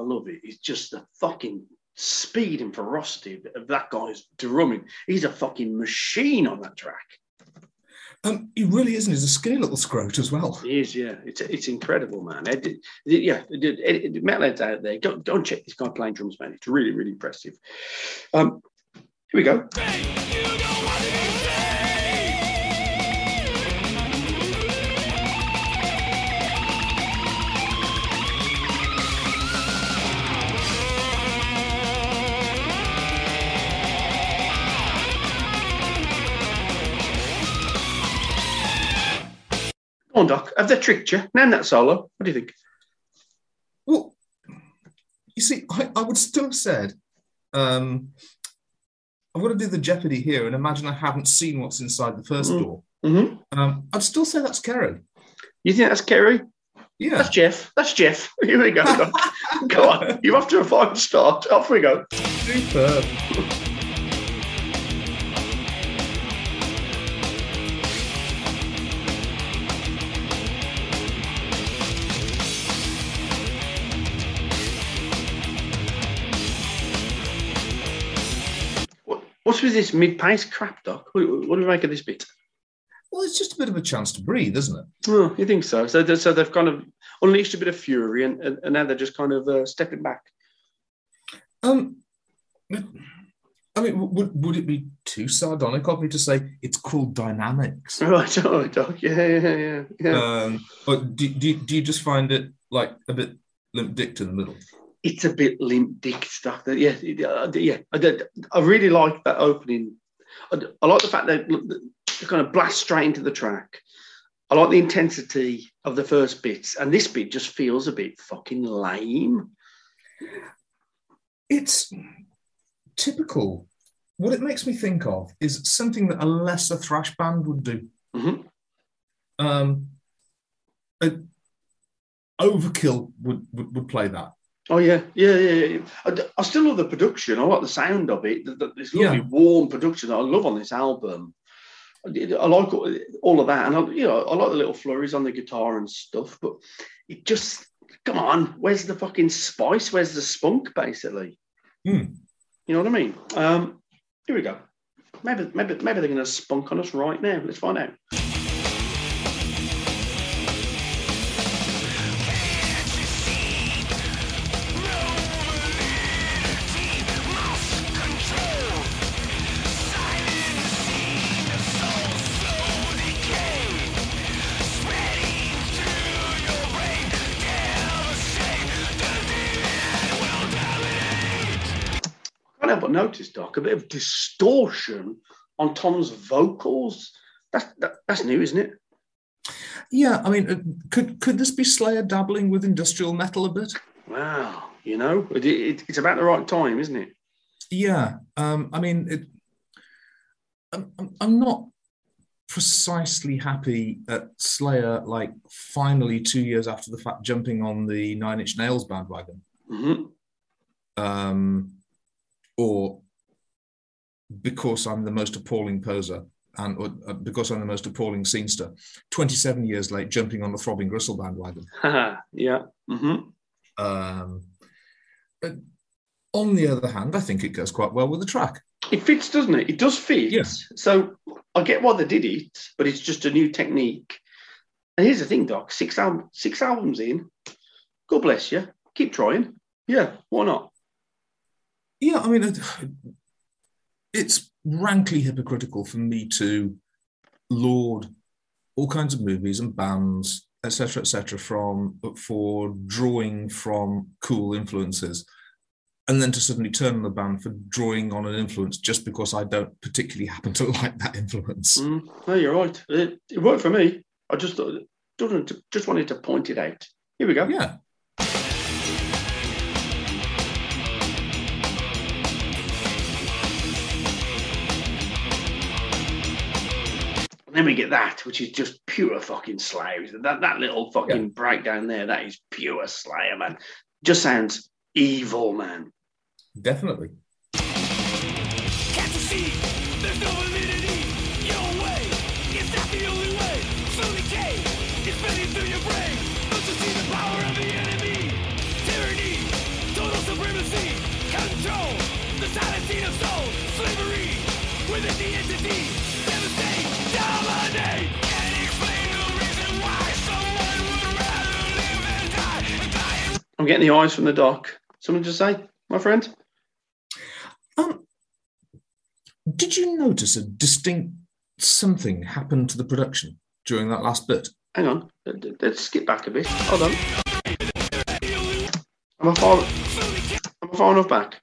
Love it. it is just the fucking speed and ferocity of that guy's drumming. He's a fucking machine on that track. Um, he really isn't. He's a skinny little scrote as well. He is, yeah. It's it's incredible, man. Ed, Ed- yeah, Ed- Ed- Ed- metalheads out there, go, go and check this guy playing drums, man. It's really, really impressive. Um, Here we go. Come on, Doc. Have they tricked you? Name that solo. What do you think? Well, you see, I, I would still have said, um, I'm going to do the Jeopardy here and imagine I haven't seen what's inside the 1st Mm. door. hmm Um, I'd still say that's Kerry. You think that's Kerry? Yeah. That's Jeff. That's Jeff. Here we go. Go on. You're off to a fine start. Off we go. Superb. What's with this mid-pace crap, Doc? What, what do we make of this bit? Well, it's just a bit of a chance to breathe, isn't it? Oh, you think so? So, so they've kind of unleashed a bit of fury, and, and, and now they're just kind of uh, stepping back. Um, I mean, would, would it be too sardonic of me to say it's called dynamics? Right, right, Doc. Yeah, yeah, yeah, yeah. Um, but do, do, do you just find it like a bit limp dick in the middle? It's a bit limp dick stuff. That yeah, uh, yeah. I, I really like that opening. I, I like the fact that they kind of blast straight into the track. I like the intensity of the first bits, and this bit just feels a bit fucking lame. It's typical. What it makes me think of is something that a lesser thrash band would do. Mhm. Um, a- Overkill would, would would play that. Oh yeah, yeah, yeah. yeah. I, I still love the production. I like the sound of it. th- th- This lovely Yeah. warm production that I love on this album. I, I like all, all of that, and I, you know, I like the little flurries on the guitar and stuff. But it just, come on, where's the fucking spice? Where's the spunk? Basically, Hmm. you know what I mean? Um, here we go. Maybe, maybe, maybe they're going to spunk on us right now. Let's find out. Can't help but notice, Doc, a bit of distortion on Tom's vocals. That's that, that's new, isn't it? Yeah, I mean, uh, could could this be Slayer dabbling with industrial metal a bit? Wow, you know, it, it, it's about the right time, isn't it? Yeah, um, I mean, it, I'm, I'm- not precisely happy at Slayer, like finally two years after the fact, jumping on the Nine Inch Nails bandwagon, hmm um, or because I'm the most appalling poser. And or, uh, because I'm the most appalling scenester, 27 years late, jumping on the Throbbing Gristle bandwagon. yeah. hmm Um, but on the other hand, I think it goes quite well with the track. It fits, doesn't it? It does fit. Yes. So I get why they did it, but it's just a new technique. And here's the thing, Doc: six album, six albums in. God bless you. Keep trying. Yeah, why not? Yeah, I mean, it's rankly hypocritical for me to laud all kinds of movies and bands, etc., etc., from for drawing from cool influences, and then to suddenly turn on the band for drawing on an influence just because I don't particularly happen to like that influence. Mm, no, you're right. It, it worked for me. I just just wanted to point it out. Here we go. Yeah, And then we get that, which is just pure fucking Slayer. That that little fucking breakdown there, that is pure Slayer, man. Just sounds evil, man. definitely. I'm getting the eyes from the doc. Something to say, my friend? Um, Did you notice a distinct something happened to the production during that last bit? Hang on. Let- let- Let's skip back a bit. Hold on. Am I far, am I far enough back?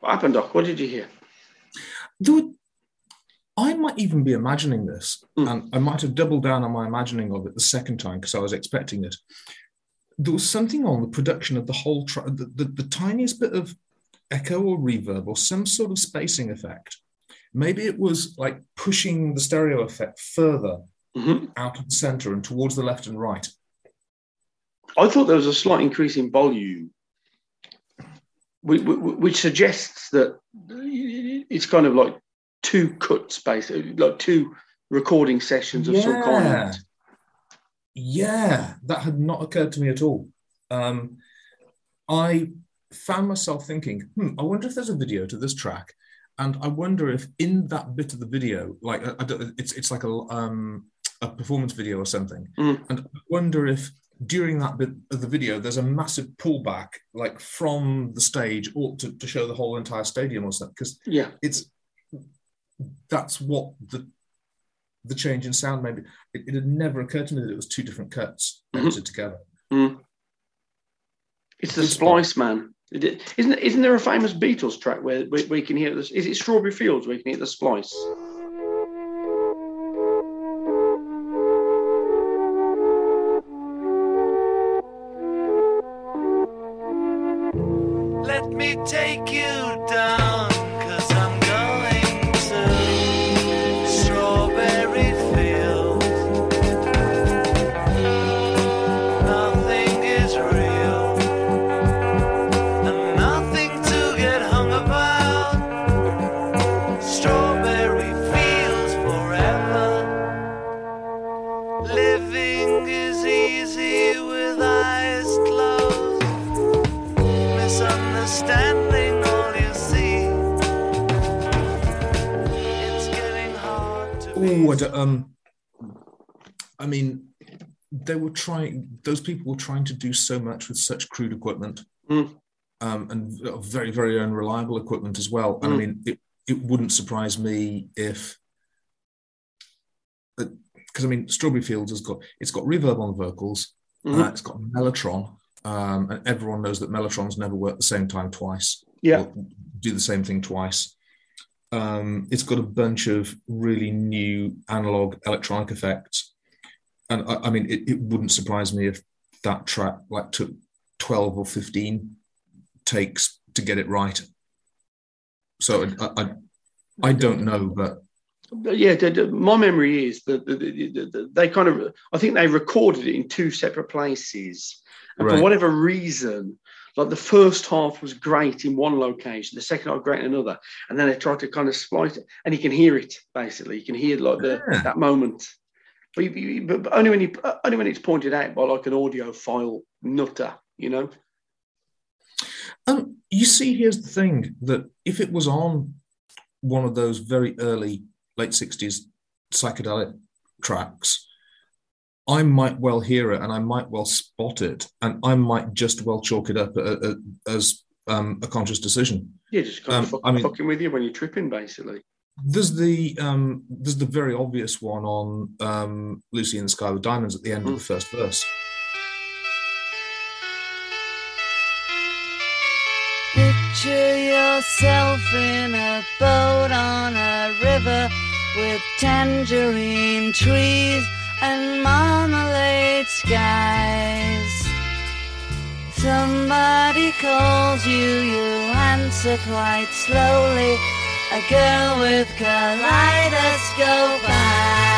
What happened, Doc? What did you hear? Were- I might even be imagining this, Mm. and I might have doubled down on my imagining of it the second time because I was expecting it. There was something on the production of the whole, tra- the, the, the tiniest bit of echo or reverb or some sort of spacing effect. Maybe it was like pushing the stereo effect further hmm out of the center and towards the left and right. I thought there was a slight increase in volume, which, suggests that it's kind of like two cuts, basically, like two recording sessions of some kind. Yeah, that had not occurred to me at all. Um, I found myself thinking, hmm, I wonder if there's a video to this track, and I wonder if in that bit of the video, like I, it's it's like a um, a performance video or something, Mm. and I wonder if during that bit of the video there's a massive pullback, like from the stage, or to, to show the whole entire stadium or something, because Yeah. it's that's what the the change in sound maybe it, it had never occurred to me that it was two different cuts edited mm-hmm. together mm. It's the Good Splice Man. It- it- Isn't, isn't there a famous Beatles track where, where, where you can hear this? Is it Strawberry Fields where you can hear the splice? Trying those people were trying to do so much with such crude equipment Mm. um, and very very unreliable equipment as well and i Mm. mean it, it wouldn't surprise me if because i mean strawberry fields has got it's got reverb on the vocals Mhm. Uh, it's got Mellotron, um, and everyone knows that Mellotrons never work the same time twice. Yeah. do the same thing twice. Um, it's got a bunch of really new analog electronic effects, and I, I mean, it, it wouldn't surprise me if that track like took twelve or fifteen takes to get it right. So I, I, I don't know, but yeah, my memory is that the, the, the, the- they kind of, I think they recorded it in two separate places. And Right. for whatever reason, like the first half was great in one location, the second half great in another. And then they tried to kind of splice it, and you can hear it basically. You can hear like the, Yeah. that moment. But, you- you- but only when you only when it's pointed out by like an audiophile nutter, you know. Um, you see, here's the thing that if it was on one of those very early late 60s psychedelic tracks, I might well hear it and I might well spot it and I might just well chalk it up a- a- as um, a conscious decision. Yeah, just kind of Um, fuck, I mean- fucking with you when you're tripping, basically. There's the um, there's the very obvious one on um, Lucy in the Sky with Diamonds at the end of the first verse. Picture yourself in a boat on a river with tangerine trees and marmalade skies. Somebody calls you, you answer quite slowly. A girl with kaleidoscope eyes.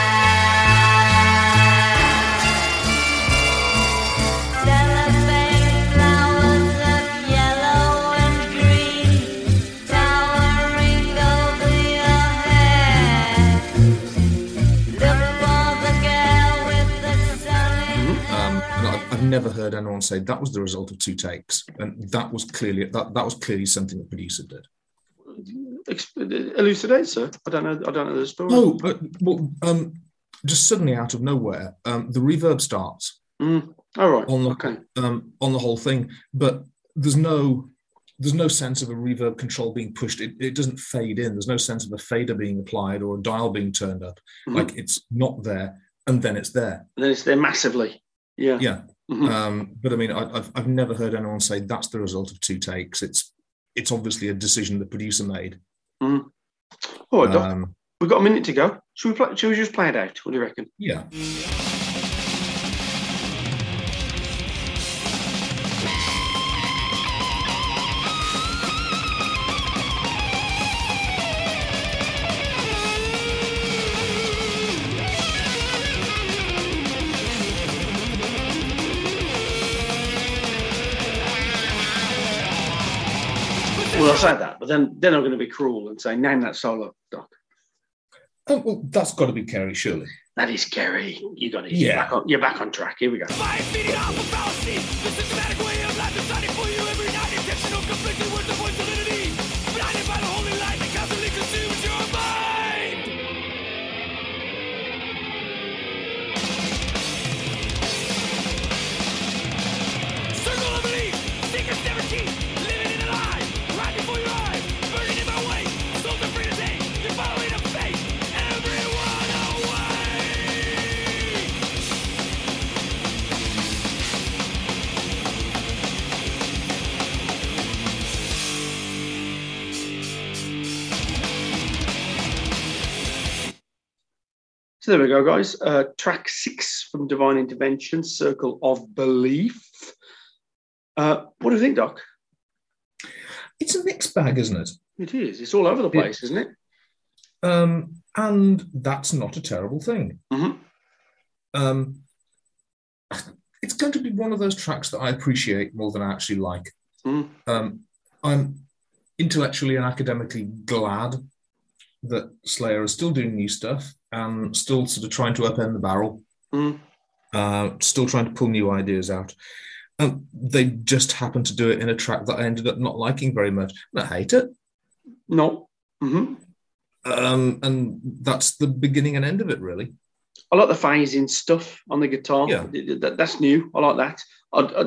Cellophane flowers of yellow and green, towering over the girl with the sun. Mm-hmm. Um, I've never heard anyone say that was the result of two takes, and that was clearly that, that was clearly something the producer did. Elucidate, sir. I don't know. I don't know the story. Oh, but, well, um, just suddenly out of nowhere, um, the reverb starts Mm. All right. on the Okay. um, on the whole thing, but there's no there's no sense of a reverb control being pushed. It, it doesn't fade in. There's no sense of a fader being applied or a dial being turned up. Mhm. Like it's not there, and then it's there. And then it's there massively. Yeah. Yeah. Mhm. Um, but I mean, I, I've I've never heard anyone say that's the result of two takes. It's it's obviously a decision the producer made. All right, Doc. Um, We've got a minute to go. Should we play? Should we just play it out? What do you reckon? yeah. Then then I'm going to be cruel and say name that solo, Doc. Oh, well, that's got to be Kerry, surely. That is Kerry. You got it. Yeah. You're back on, you're back on track. Here we go. So there we go, guys. Uh, track six from Divine Intervention, Circle of Belief. Uh, what do you think, Doc? It's a mixed bag, isn't it? It is. It's all over the place, isn't it? Um, and that's not a terrible thing. Mhm. Um, it's going to be one of those tracks that I appreciate more than I actually like. Mm. Um, I'm intellectually and academically glad that Slayer is still doing new stuff and still sort of trying to upend the barrel, Mm. uh, still trying to pull new ideas out. Um, they just happened to do it in a track that I ended up not liking very much. And I hate it. No. hmm Um, and that's the beginning and end of it, really. I like the phasing stuff on the guitar. Yeah. That's new. I like that. I, I,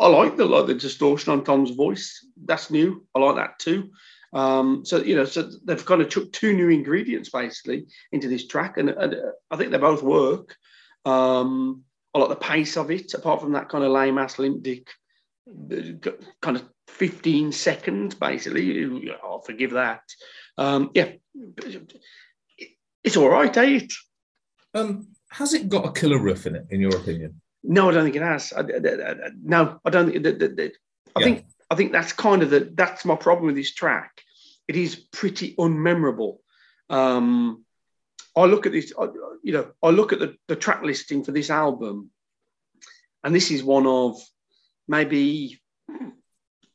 I like the like the distortion on Tom's voice. That's new. I like that too. Um, so you know, so they've kind of took two new ingredients basically into this track, and, and I think they both work. Um, I like the pace of it, apart from that kind of lame ass limp dick, uh, kind of fifteen seconds basically. I'll forgive that. Um, yeah, it's all right, eh? Um, has it got a killer riff in it, in your opinion? No, I don't think it has. I, I- I- no, I don't think. I Yeah. think. I think that's kind of the. That's my problem with this track. It is pretty unmemorable. Um, I look at this. I, you know, I look at the, the track listing for this album, and this is one of maybe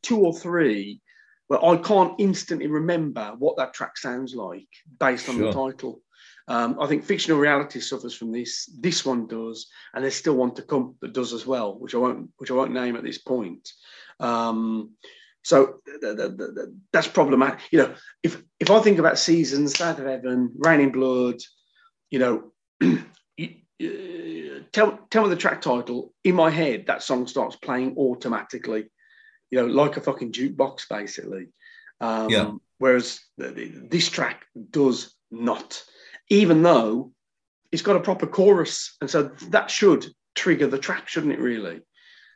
two or three where I can't instantly remember what that track sounds like based on the title. Um, I think fictional reality suffers from this. This one does, and there's still one to come that does as well, which I won't, which I won't name at this point. Um, so th- th- th- th- that's problematic. You know, if if I think about seasons, South of Heaven, Raining Blood, you know, tell tell me the track title. In my head, that song starts playing automatically. You know, like a fucking jukebox, basically. Um, Yeah. Whereas this track does not, even though it's got a proper chorus, and so that should trigger the track, shouldn't it? Really,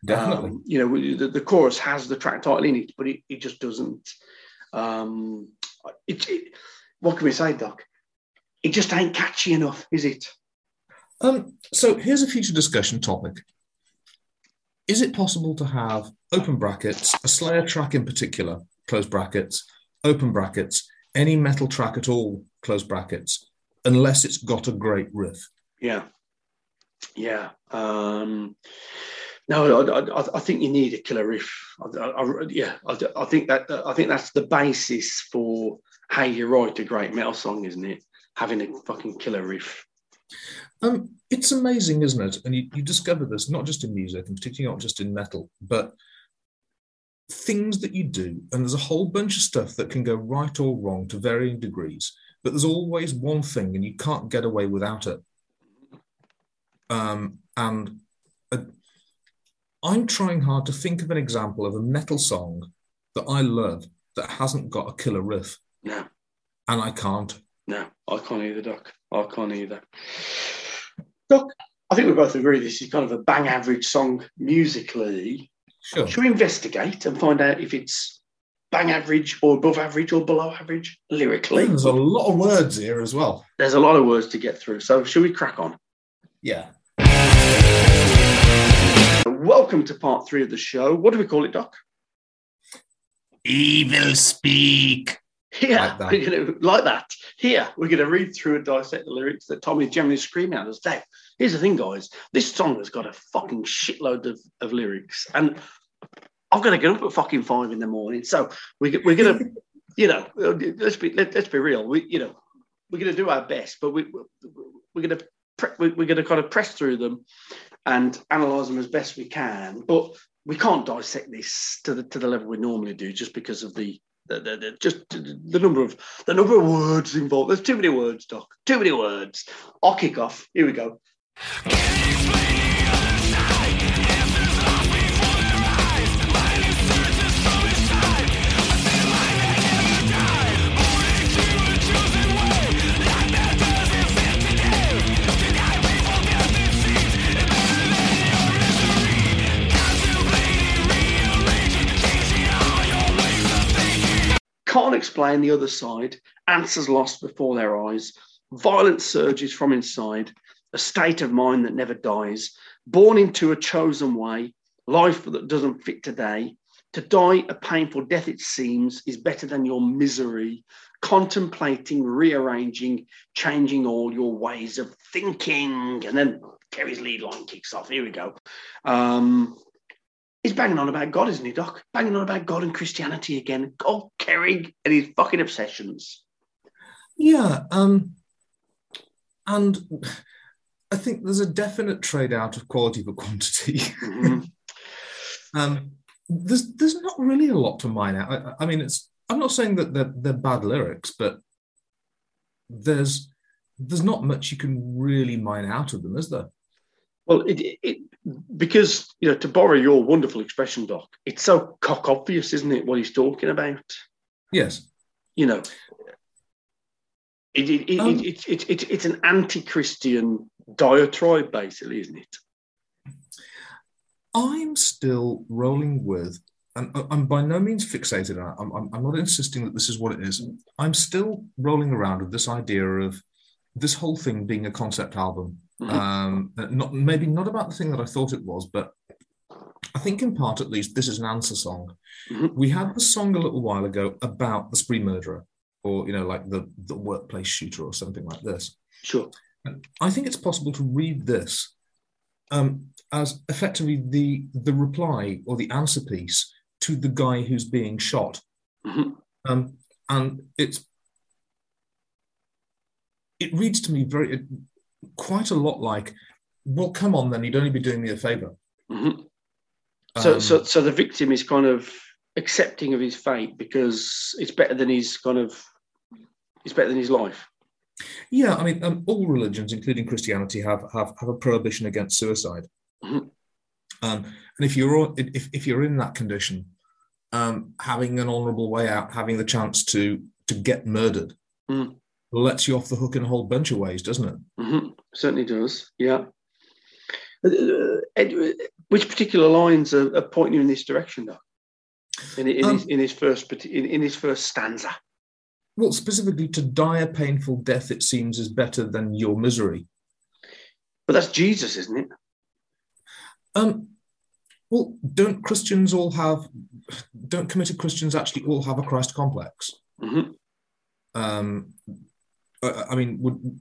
Definitely. Um, you know, the, the chorus has the track title in it, but it, it just doesn't. Um, it, it- what can we say, Doc? It just ain't catchy enough, is it? Um, so here's a future discussion topic. Is it possible to have open brackets, a Slayer track in particular, close brackets, open brackets, any metal track at all, close brackets, unless it's got a great riff? Yeah, yeah. Um, no, I, I, think you need a killer riff. I, I- yeah, I, think that I think that's the basis for how you write a great metal song, isn't it? Having a fucking killer riff. Um, it's amazing, isn't it? And you, you discover this not just in music, and particularly not just in metal, but things that you do, and there's a whole bunch of stuff that can go right or wrong to varying degrees. But there's always one thing, and you can't get away without it. Um, and I'm trying hard to think of an example of a metal song that I love that hasn't got a killer riff, No, and I can't. no, I can't either, Doc. I can't either. Doc, I think we both agree this is kind of a bang average song musically. Sure. Should we investigate and find out if it's bang average or above average or below average lyrically? There's a lot of words here as well. There's a lot of words to get through. So, should we crack on? Yeah. Welcome to part three of the show. What do we call it, Doc? Evil speak. Here, Like that. we're gonna like that. Here, we're gonna read through and dissect the lyrics that Tommy generally screaming at us. Dave, here's the thing, guys. This song has got a fucking shitload of, of lyrics, and I've got to get up at fucking five in the morning. So we, we're gonna, you know, let's be let, us be real. We, you know, we're gonna do our best, but we we're gonna pre- we- we're gonna kind of press through them and analyze them as best we can. But we can't dissect this to the to the level we normally do, just because of the the, the, the just the number of the number of words involved. There's too many words, Doc. Too many words. I'll kick off. Here we go. Can't explain the other side. Answers lost before their eyes. Violent surges from inside. A state of mind that never dies. Born into a chosen way. Life that doesn't fit today. To die a painful death, it seems, is better than your misery. Contemplating, rearranging, changing all your ways of thinking. And then Kerry's lead line kicks off. Here we go. Um, He's banging on about God, isn't he, Doc? Banging on about God and Christianity again. Oh, Kerry and his fucking obsessions. Yeah. Um, and I think there's a definite trade out of quality for quantity. Mhm. um, there's there's not really a lot to mine out. I, I mean, it's I'm not saying that they're, they're bad lyrics, but there's there's not much you can really mine out of them, is there? Well, it, it because you know to borrow your wonderful expression, Doc. It's so cock obvious, isn't it? What he's talking about. Yes. You know, it, it, it, Um, it, it, it, it, it's an anti-Christian diatribe, basically, isn't it? I'm still rolling with, and I'm by no means fixated on it. I'm, I'm, I'm not insisting that this is what it is. I'm still rolling around with this idea of this whole thing being a concept album. Mhm. Um, not maybe not about the thing that I thought it was, but I think in part at least this is an answer song. Mhm. We had the song a little while ago about the spree murderer, or you know, like the the workplace shooter or something like this. Sure. I think it's possible to read this um, as effectively the the reply or the answer piece to the guy who's being shot, Mhm. um, and it's it reads to me very it, quite a lot like, well, come on, then you'd only be doing me a favor. Mhm. So, Um, so, so the victim is kind of accepting of his fate because it's better than his kind of, it's better than his life. Yeah, I mean, um, all religions, including Christianity, have have, have a prohibition against suicide. Mhm. Um, and if you're all- if, if you're in that condition, um, having an honourable way out, having the chance to to get murdered, Mm. Lets you off the hook in a whole bunch of ways, doesn't it? hmm Certainly does. Yeah. Uh, which particular lines are, are pointing you in this direction, though? In, in, his, Um, in his first in, in his first stanza. Well, specifically, to die a painful death, it seems, is better than your misery. But that's Jesus, isn't it? Um, well, don't Christians all have? Don't committed Christians actually all have a Christ complex? hmm um, I, I mean, would,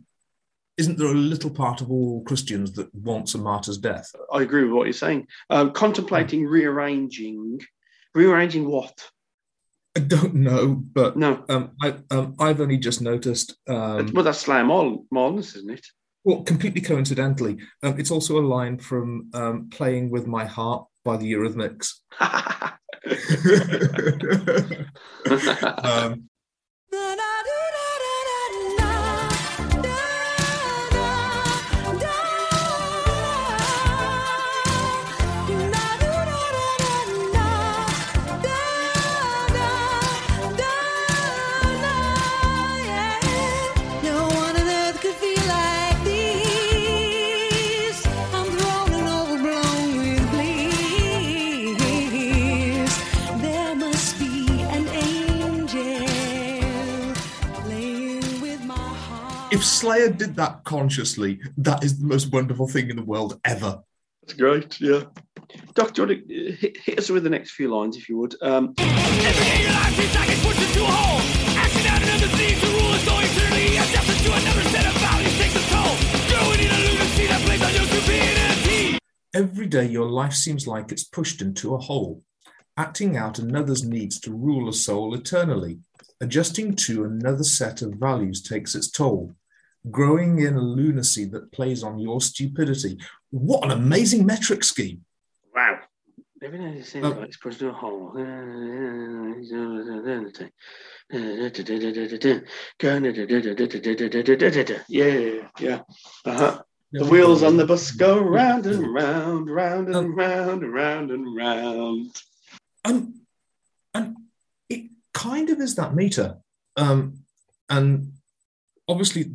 isn't there a little part of all Christians that wants a martyr's death? I agree with what you're saying. Um, contemplating rearranging, rearranging what? I don't know, but No, um, I, um, I've only just noticed. Um, well, that's slam Marlins, isn't it? Well, completely coincidentally, um, it's also a line from um, "Playing with My Heart" by the Eurythmics. if Slayer did that consciously, that is the most wonderful thing in the world ever. That's great, yeah. Doctor, uh, hit, hit us with the next few lines, if you would. Um, Everyday life like it's pushed into a hole. Acting out rule to another set of values, takes toll. Growing in a lunacy that plays on your stupidity. Every day your life seems like it's pushed into a hole. Acting out another's needs to rule a soul eternally. Adjusting to another set of values takes its toll. Growing in a lunacy that plays on your stupidity. What an amazing metric scheme! wow. Every day it seems like to a hole. Yeah, yeah. Uh-huh. The wheels on the bus go round and round, round and round and round and round. Um, and it kind of is that meter. Um, and obviously,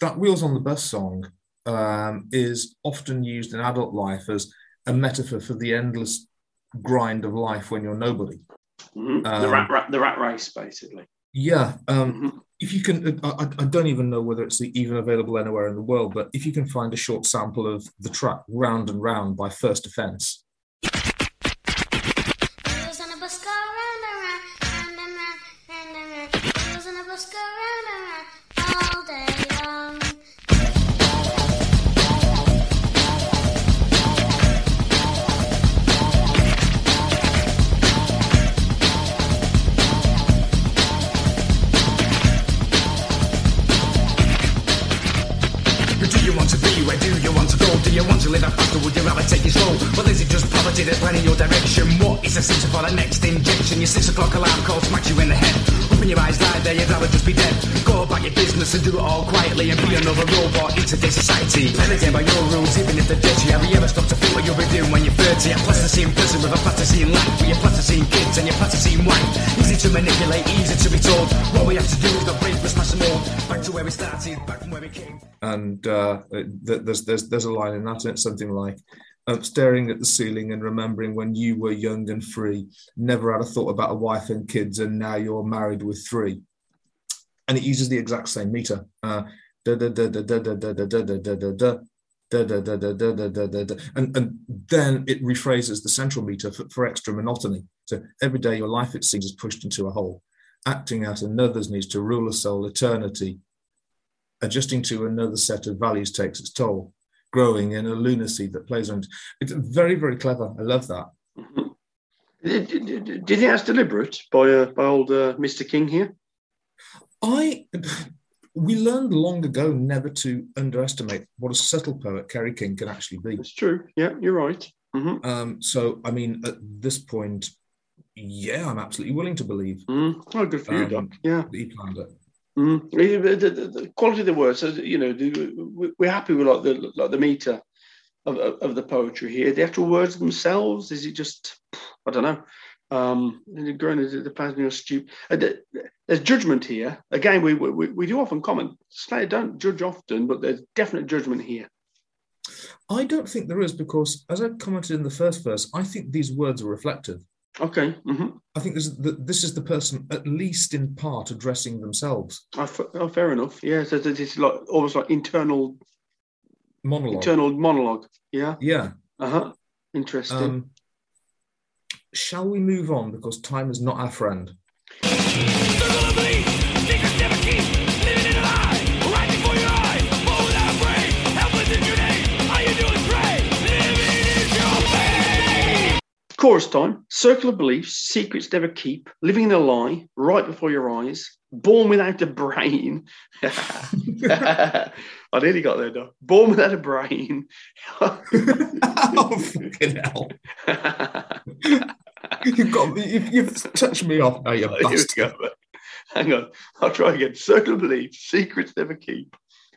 that Wheels on the Bus song um, is often used in adult life as a metaphor for the endless grind of life when you're nobody. Mhm. the, Um, rat, rat, the rat race, basically. Yeah. Um, Mhm. if you can, I, I- I don't even know whether it's even available anywhere in the world, but if you can find a short sample of the track Round and Round by First Offense, Your six o'clock alarm call smacks you in the head. Open your eyes, lie there, you'd rather just be dead. Go about your business and do it all quietly and be another robot in today's society. Play the game by your rules, even if they're dirty. Have you ever stopped to think what you'll be doing when you're 30? A plasticine prison with a plasticine life. With your plasticine kids and your plasticine wife. Easy to manipulate, easy to be told. What we have to do is go break, we smash them all. Back to where we started, back from where we came. and uh, th- there's there's there's a line in that, and it's something like staring at the ceiling and remembering when you were young and free, never had a thought about a wife and kids, and now you're married with three. And it uses the exact same meter. And, and then it rephrases the central meter for, for extra monotony. So every day your life, it seems, is pushed into a hole, acting out another's needs to rule a soul eternity. Adjusting to another set of values takes its toll growing in a lunacy that plays on. It's very, very clever. I love that. Do you think that's deliberate by, uh, by old uh, Mr. King here? I we learned long ago never to underestimate what a subtle poet Kerry King can actually be. It's true. Yeah, you're right. hmm Um, so, I mean, at this point, yeah, I'm absolutely willing to believe Mm. Oh, good for you, Um, Doc. Yeah. he planned it. Mm. The, the- the- quality of the words, you know, we're happy with like the like the meter of, of, the poetry here. The actual words themselves, is it just, I don't know. Um, growing into the plasma stupid. Uh, there's judgment here. Again, we, we we do often comment. Slayer don't judge often, but there's definite judgment here. I don't think there is because, as I commented in the first verse, I think these words are reflective. Okay. hmm I think this is the, this is the person, at least in part, addressing themselves. Oh, f- oh, fair enough. Yeah. So this is like almost like internal Monologue. internal monologue. Yeah. Yeah. Uh huh. Interesting. Um, shall we move on because time is not our friend? Chorus time. Circle of beliefs, secrets never keep, living in a lie, right before your eyes, born without a brain. I nearly got there, Doc. Born without a brain. oh, fucking hell. You've got me, you've, you've touched me off now, you we bastard. go. Hang on. I'll try again. Circle of beliefs, secrets never keep,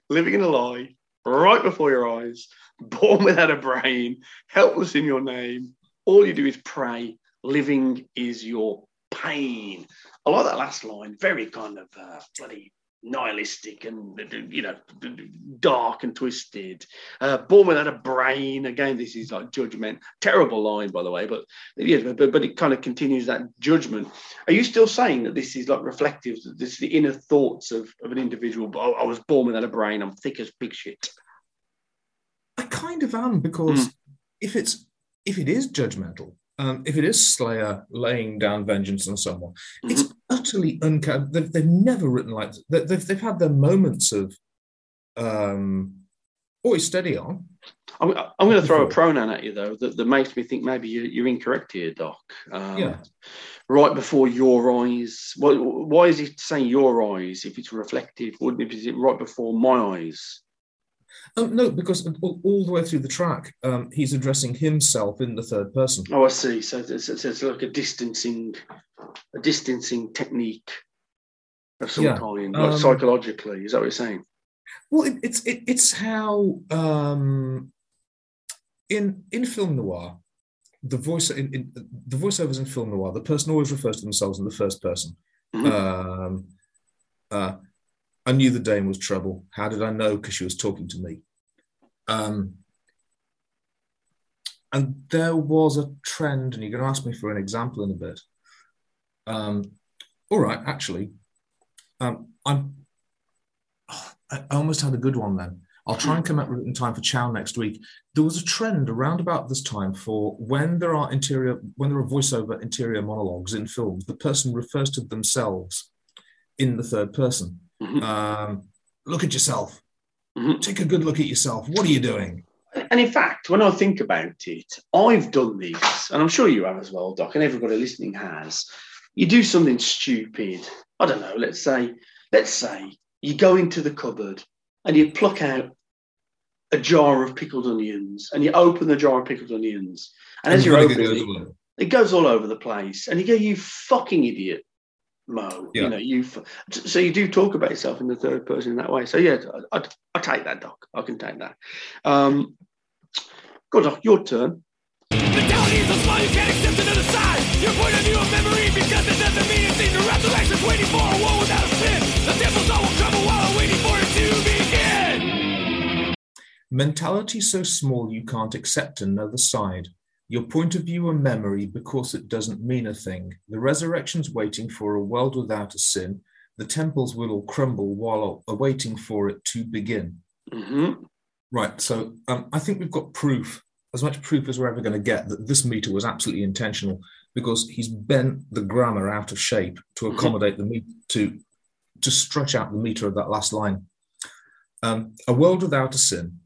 living in a lie, right before your eyes, born without a brain, helpless in your name. All you do is pray. Living is your pain. I like that last line. Very kind of uh, bloody nihilistic and you know dark and twisted. Uh, born without a brain. Again, this is like judgment. Terrible line, by the way, but yeah, but, but it kind of continues that judgment. Are you still saying that this is like reflective? That this is the inner thoughts of, of an individual? Oh, I was born without a brain. I'm thick as pig shit. I kind of am because Mm. if it's if it is judgmental, um, if it is Slayer laying down vengeance on someone, it's utterly uncanny. They've, they've never written like they- they've they've had their moments of um, always steady on. I'm, I'm going to throw a pronoun at you though that, that makes me think maybe you're, you're incorrect here, Doc. Um, Yeah. Right before your eyes. Why, why is he saying your eyes if it's reflective? Wouldn't it? Is it right before my eyes? Um, no, because all, all the way through the track, um, he's addressing himself in the third person. Oh, I see. So it's, it's, it's like a distancing, a distancing technique of some Yeah, kind, like um, psychologically. Is that what you're saying? Well, it, it's it, it's how um, in in film noir, the voice in, in the voiceovers in film noir, the person always refers to themselves in the first person. Mhm. Um, uh, I knew the dame was trouble. How did I know? Because she was talking to me. Um, and there was a trend, and you're going to ask me for an example in a bit. Um, all right, actually, um, I'm. I almost had a good one then. I'll try and come up with it in time for Chow next week. There was a trend around about this time for when there are interior, when there are voiceover interior monologues in films, the person refers to themselves in the third person. Mhm. Um, look at yourself. Mhm. Take a good look at yourself. What are you doing? And in fact, when I think about it, I've done this, and I'm sure you have as well, Doc, and everybody listening has. You do something stupid. I don't know. Let's say, let's say you go into the cupboard and you pluck out a jar of pickled onions, and you open the jar of pickled onions, and, as you're opening it, it goes all over the place, and you go, "You fucking idiot." Mo, Yeah. you know, you. So you do talk about yourself in the third person in that way. So yeah, I, I, I take that, Doc. I can take that. Um, Good, Doc, your turn. Mentality is so small you can't accept another side. Your point of view of memory because it doesn't mean it's in the resurrection's waiting for a world without a sin. The temple's all will crumble while I'm waiting for it to begin. Mentality so small you can't accept another side. Your point of view and memory because it doesn't mean a thing. The resurrection's waiting for a world without a sin. The temples will all crumble while awaiting for it to begin. hmm Right. So um, I think we've got proof, as much proof as we're ever going to get, that this meter was absolutely intentional because he's bent the grammar out of shape to accommodate the meter, to, to stretch out the meter of that last line. Um, a world without a sin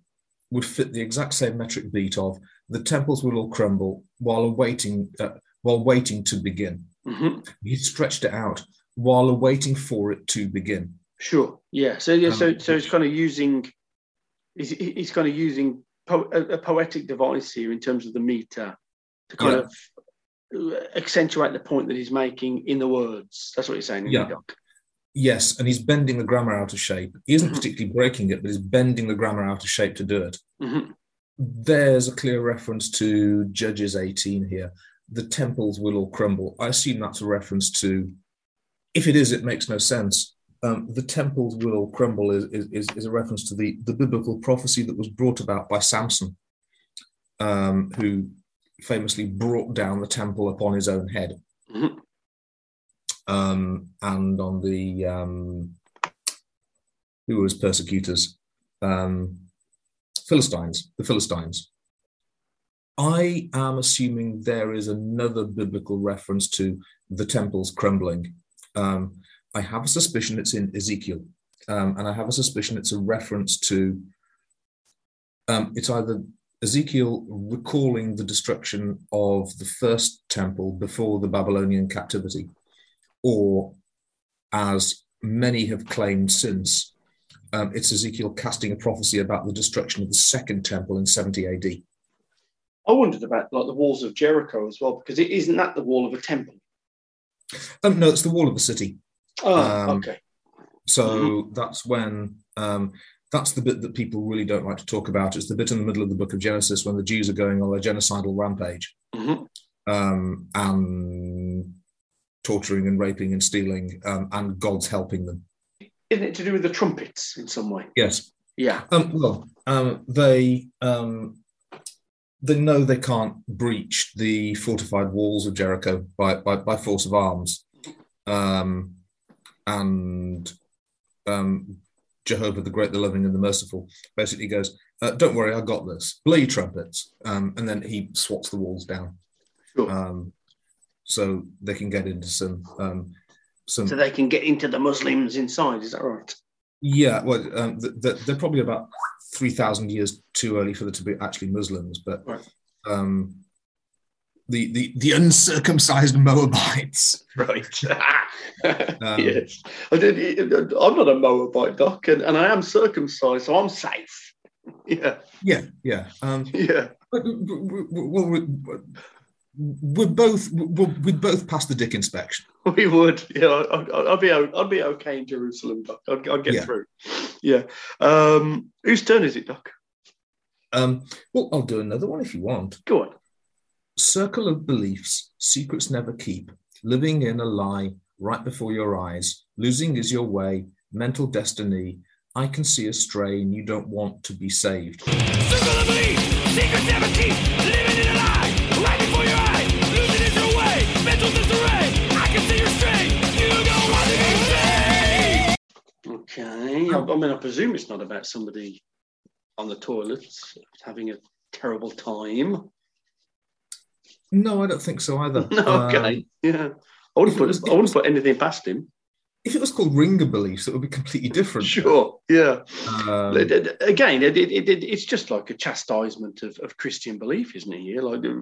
would fit the exact same metric beat of the temples will all crumble while awaiting, uh, while waiting to begin. hmm He stretched it out while awaiting for it to begin. Sure. Yeah. So yeah. So Um, so it's kind of using. He's, he's kind of using po- a, a poetic device here in terms of the meter to kind Yeah. of uh, accentuate the point that he's making in the words. That's what you're saying, Yeah. Yes, and he's bending the grammar out of shape. He isn't Mhm. particularly breaking it, but he's bending the grammar out of shape to do it. hmm There's a clear reference to Judges 18 here. The temples will all crumble. I assume that's a reference to, if it is, it makes no sense. Um, the temples will all crumble is, is, is, a reference to the, the biblical prophecy that was brought about by Samson, um, who famously brought down the temple upon his own head Mhm. um, and on the um, who were his persecutors, um, Philistines, the Philistines. I am assuming there is another biblical reference to the temples crumbling. Um, I have a suspicion it's in Ezekiel, um, and I have a suspicion it's a reference to. Um, it's either Ezekiel recalling the destruction of the first temple before the Babylonian captivity, or as many have claimed since, um, it's Ezekiel casting a prophecy about the destruction of the second temple in 70 AD. I wondered about like the walls of Jericho as well, because it isn't that the wall of a temple. Um, no, it's the wall of a city. Oh, Um, okay. So that's when um, that's the bit that people really don't like to talk about. It's the bit in the middle of the book of Genesis when the Jews are going on a genocidal rampage Mhm. um, and torturing and raping and stealing, um, and God's helping them. Isn't it to do with the trumpets in some way? Yes. Yeah. Um, well, um, they um, they know they can't breach the fortified walls of Jericho by by, by force of arms, um, and um, Jehovah the Great, the Loving, and the Merciful basically goes, uh, "Don't worry, I got this. Blow your trumpets," um, and then he swats the walls down, Sure. um, so they can get into some um, some so they can get into the Muslims inside. Is that right? Yeah, well, um, th- th- they're probably about three thousand years too early for them to be actually Muslims, but Right. um, the, the the uncircumcised Moabites. Right. Um, yes. I did, I'm not a Moabite doc, and, and I am circumcised, so I'm safe. Yeah. Yeah, yeah, um, Yeah. but well, we- we're both we're, we'd both pass the dick inspection. We would. Yeah. I'd, I'd, I'd be. o- I'd be okay in Jerusalem, doc. I'd, I'd get Yeah. through. Yeah. Um, whose turn is it, doc? Um, well, I'll do another one if you want. Go on. Circle of beliefs, secrets never keep, living in a lie right before your eyes. Losing is your way, mental destiny. I can see a stray and you don't want to be saved. Circle of belief, secrets never keep, I, I mean, I presume it's not about somebody on the toilets having a terrible time. No, I don't think so either. No, okay. Um, yeah. I wouldn't put. was- I wouldn't put anything past him. if it was called Ringer beliefs, it would be completely different. Sure. Yeah. Um, it- Again, it, it, it, it's just like a chastisement of, of Christian belief, isn't it? Here, like uh,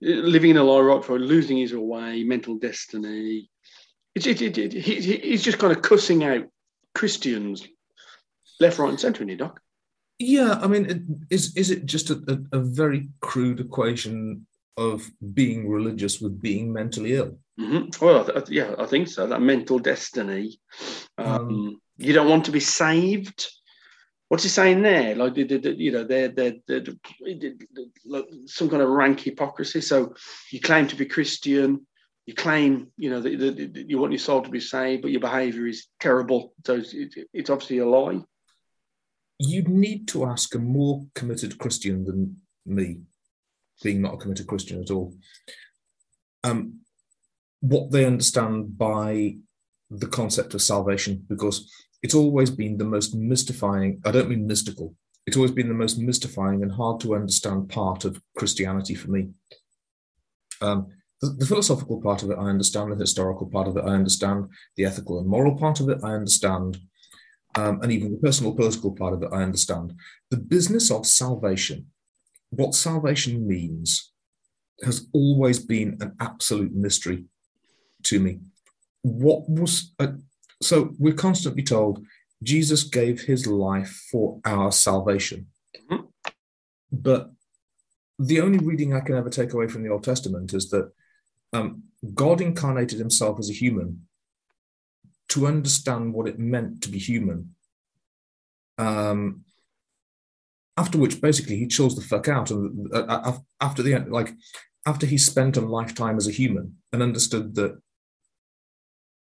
living in a lie right for losing his way, mental destiny. It's it, it, it, he- he's just kind of cussing out Christians left, right, and centre in here, Doc. Yeah, I mean, is is it just a, a, very crude equation of being religious with being mentally ill? hmm Well, I th- yeah, I think so. That mental destiny. Um, you don't want to be saved. What's he saying there? Like, the- the- the- you know, they're, they're, they're, like some kind of rank hypocrisy. So you claim to be Christian, you claim, you know, that, that- you want your soul to be saved, but your behaviour is terrible. So it's, it- it's obviously a lie. You'd need to ask a more committed Christian than me, being not a committed Christian at all, um, what they understand by the concept of salvation, because it's always been the most mystifying. I don't mean mystical. It's always been the most mystifying and hard to understand part of Christianity for me. Um, the, the philosophical part of it, I understand. The historical part of it, I understand. The ethical and moral part of it, I understand. Um, and even the personal political part of it, I understand. The business of salvation, what salvation means, has always been an absolute mystery to me. What was uh, so? We're constantly told Jesus gave his life for our salvation, Mhm. but the only reading I can ever take away from the Old Testament is that um, God incarnated himself as a human to understand what it meant to be human. Um, after which, basically, he chills the fuck out, and uh, uh, after the end, like after he spent a lifetime as a human and understood that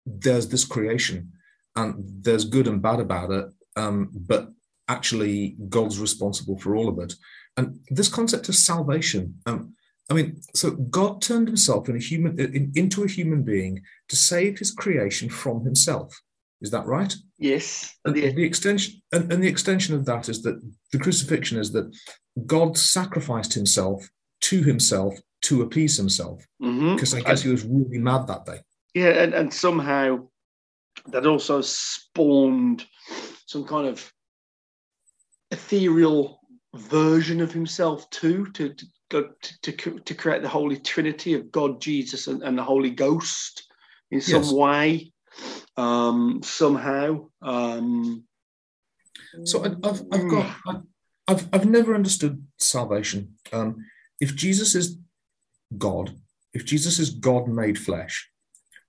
there's this creation and there's good and bad about it, um, but actually God's responsible for all of it. And this concept of salvation, um, I mean, so God turned himself in a human in, into a human being to save his creation from himself. Is that right? Yes. And The- the extension and, and the extension of that is that the crucifixion is that God sacrificed himself to himself to appease himself. Mm-hmm. Because I guess he was really mad that day. Yeah, and, and somehow that also spawned some kind of ethereal version of himself too to to to, to, to create the Holy Trinity of God, Jesus, and, and the Holy Ghost in some Yes. way, um, somehow. Um, So I've, I've got, I- I've, I've never understood salvation. Um, if Jesus is God, if Jesus is God made flesh,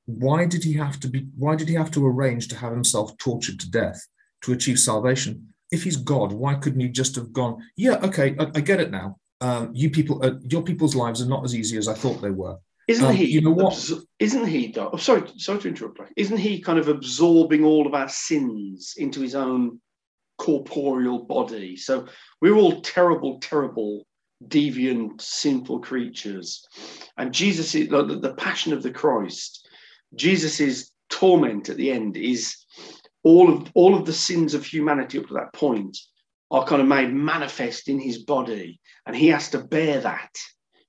why did he have to be? Why did he have to arrange to have himself tortured to death to achieve salvation? If he's God, why couldn't he just have gone? Yeah, okay, I, I get it now. Um, you people, uh, your people's lives are not as easy as I thought they were. Isn't Um, he? you know what? absor- Isn't he? Doc? Oh, sorry, sorry to interrupt. Blake. Isn't he kind of absorbing all of our sins into his own corporeal body? So we're all terrible, terrible, deviant, sinful creatures, and Jesus is like, the, the passion of the Christ. Jesus's torment at the end is all of all of the sins of humanity up to that point are kind of made manifest in his body, and he has to bear that.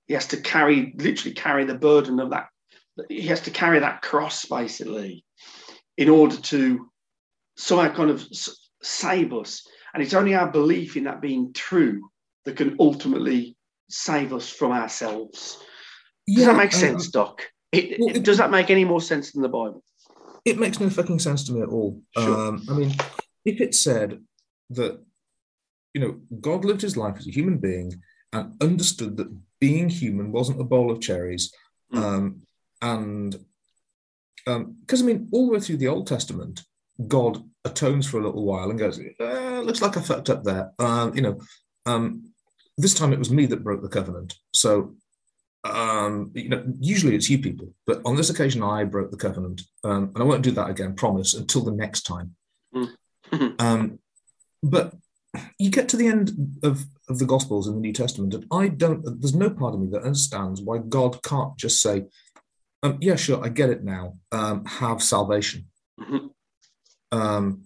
He has to carry literally carry the burden of that. He has to carry that cross basically in order to somehow kind of save us. And it's only our belief in that being true that can ultimately save us from ourselves. Does that make sense doc? It, well, it- does that make any more sense than the bible? It makes no fucking sense to me at all. Sure. Um, I mean, if it said that, you know, God lived his life as a human being and understood that being human wasn't a bowl of cherries, Mm. um, and um, because I mean, all the way through the Old Testament, God atones for a little while and goes, uh, "Looks like I fucked up there." Um, you know, um, this time it was me that broke the covenant, so um, you know, usually it's you people, but on this occasion I broke the covenant, um, and I won't do that again. Promise until the next time. Mm. um, but you get to the end of, of the Gospels in the New Testament, and I don't. There's no part of me that understands why God can't just say, um, "Yeah, sure, I get it now. Um, have salvation." Mhm. Um,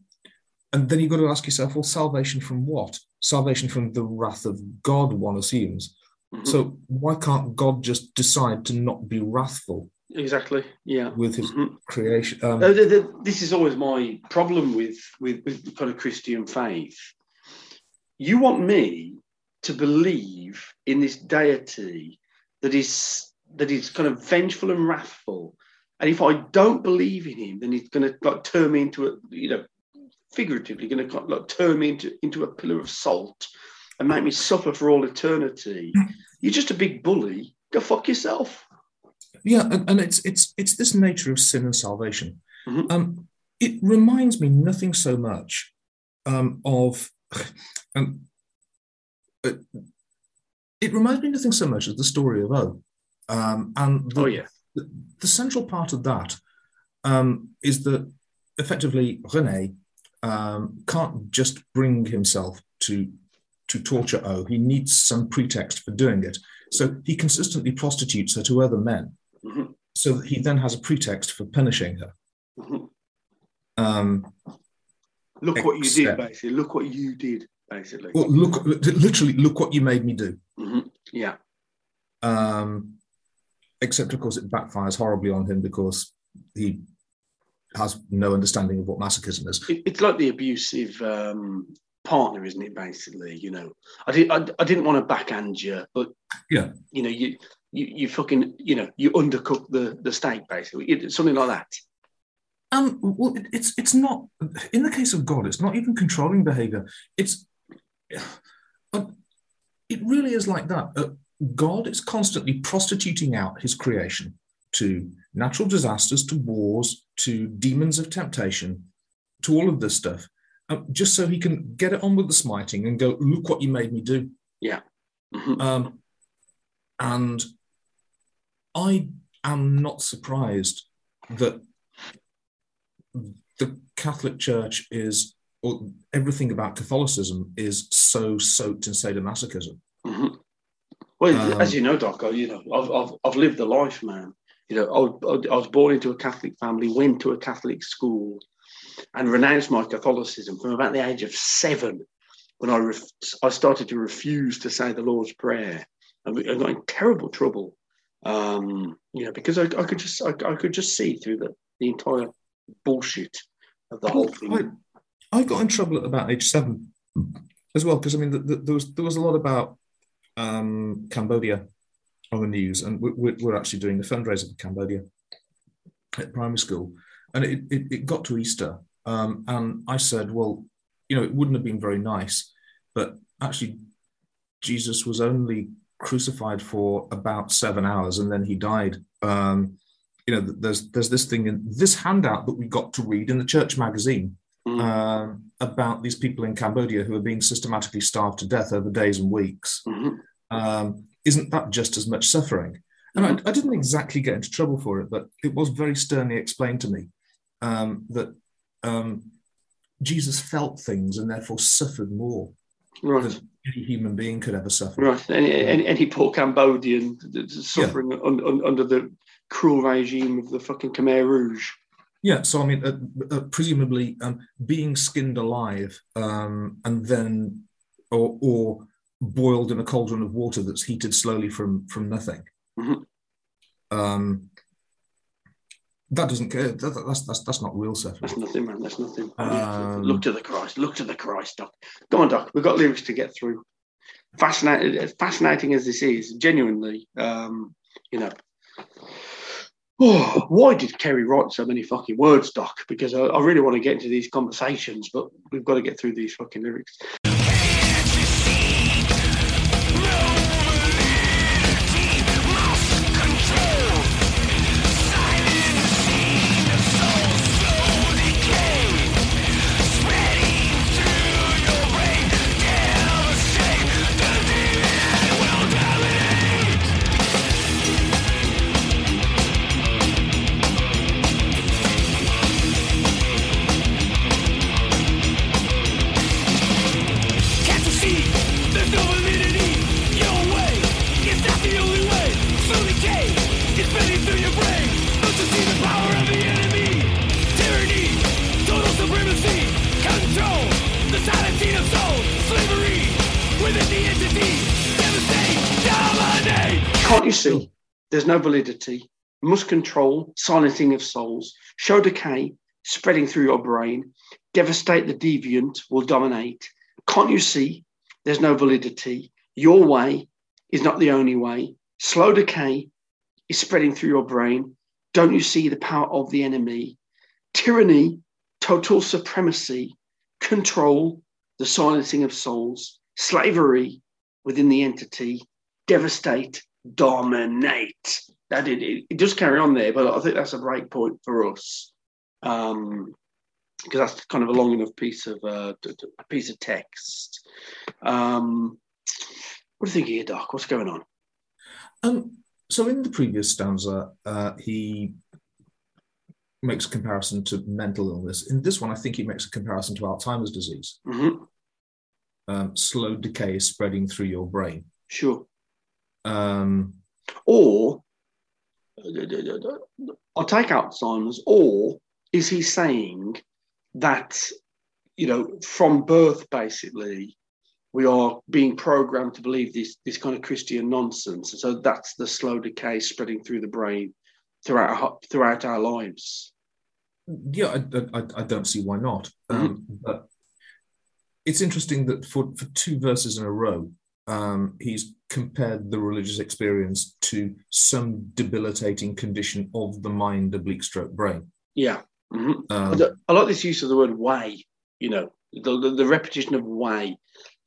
and then you've got to ask yourself, well, salvation from what? Salvation from the wrath of God, one assumes. Mhm. So why can't God just decide to not be wrathful exactly yeah with his Mhm. creation? Um, Uh, this is always my problem with, with with kind of Christian faith. You want me to believe in this deity that is that is kind of vengeful and wrathful, and if I don't believe in him, then he's going to like turn me into a you know figuratively going to like turn me into into a pillar of salt and make me suffer for all eternity. You're just a big bully. Go fuck yourself. yeah, and, and it's it's it's this nature of sin and salvation. Mhm. Um, it reminds me nothing so much um, of, um, uh, it reminds me nothing so much as the story of O. Um, and the, Oh yeah. the, the central part of that um, is that effectively Rene um, can't just bring himself to to torture O. He needs some pretext for doing it. So he consistently prostitutes her to other men, Mhm. so that he then has a pretext for punishing her. Mhm. Um, Look what you did, basically. Look what you did, basically. well, look, literally, look what you made me do. Mhm. Yeah. Um, except, of course, it backfires horribly on him because he has no understanding of what masochism is. It, it's like the abusive um, partner, isn't it? Basically, you know, I did. I, I didn't want to backhand you, but Yeah. you know, you you, you fucking, you know, you undercook the the steak, basically, It- something like that. Um, well, it's it's not in the case of God. It's not even controlling behavior. It's uh, it really is like that. Uh, God is constantly prostituting out His creation to natural disasters, to wars, to demons of temptation, to all of this stuff, um, just so He can get it on with the smiting and go, "Look what you made me do." Mhm. Um, and I am not surprised that the Catholic Church is, or everything about Catholicism is so soaked in sadomasochism. Mhm. Well, Um, as you know, Doc, you know, I've, I've I've lived the life, man. You know, I, I was born into a Catholic family, went to a Catholic school, and renounced my Catholicism from about the age of seven, when I ref, I started to refuse to say the Lord's Prayer, and I got in terrible trouble. Um, you know, because I, I could just I, I could just see through the, the entire bullshit of the whole thing. I, I got in trouble at about age seven as well because I mean, the, the, there was there was a lot about um, Cambodia on the news, and we, we- we're actually doing a fundraiser for Cambodia at primary school, and it, it, it got to Easter, um, and I said, well, you know, it wouldn't have been very nice, but actually, Jesus was only crucified for about seven hours, and then he died. Um, you know, there's there's this thing in this handout that we got to read in the church magazine um, about these people in Cambodia who are being systematically starved to death over days and weeks. Mhm. Um, isn't that just as much suffering? And I, I didn't exactly get into trouble for it, but it was very sternly explained to me um, that um, Jesus felt things and therefore suffered more Right. than any human being could ever suffer. Right. Any, any, any poor Cambodian that's suffering un, un, under the cruel regime of the fucking Khmer Rouge. Yeah, so I mean, uh, uh, presumably um, being skinned alive um, and then, or, or boiled in a cauldron of water that's heated slowly from from nothing. Mhm. Um, that doesn't that, that- that's that's that's not real suffering. That's nothing, man. That's nothing. Um, look to the Christ. Look to the Christ, Doc. Come on, Doc. We've got lyrics to get through. Fascinating, as fascinating as this is, genuinely, um, you know. Why did Kerry write so many fucking words, Doc? Because I, I really want to get into these conversations, but we've got to get through these fucking lyrics. Slavery within the. Can't you see? There's no validity. Must control, silencing of souls, show decay, spreading through your brain, devastate the deviant, will dominate. Can't you see? There's no validity. Your way is not the only way. Slow decay is spreading through your brain. Don't you see the power of the enemy? Tyranny, total supremacy, control, the silencing of souls, slavery within the entity, devastate, dominate. That it, it, it does carry on there, but I think that's a break point for us. Um, because that's kind of a long enough piece of uh, a piece of text. Um, what do you think here, Doc? What's going on? Um, so in the previous stanza, uh, he makes a comparison to mental illness. In this one, I think he makes a comparison to Alzheimer's disease. Mhm. Um, slow decay is spreading through your brain. Sure. Um, Or I'll take Alzheimer's. Or is he saying that you know from birth, basically, we are being programmed to believe this this kind of Christian nonsense, and so that's the slow decay spreading through the brain throughout our, throughout our lives. yeah, I, I, I don't see why not. Um, But it's interesting that for, for two verses in a row, um, he's compared the religious experience to some debilitating condition of the mind, oblique stroke brain. Yeah. Mhm. Um, I like this use of the word way, you know, the, the, the repetition of way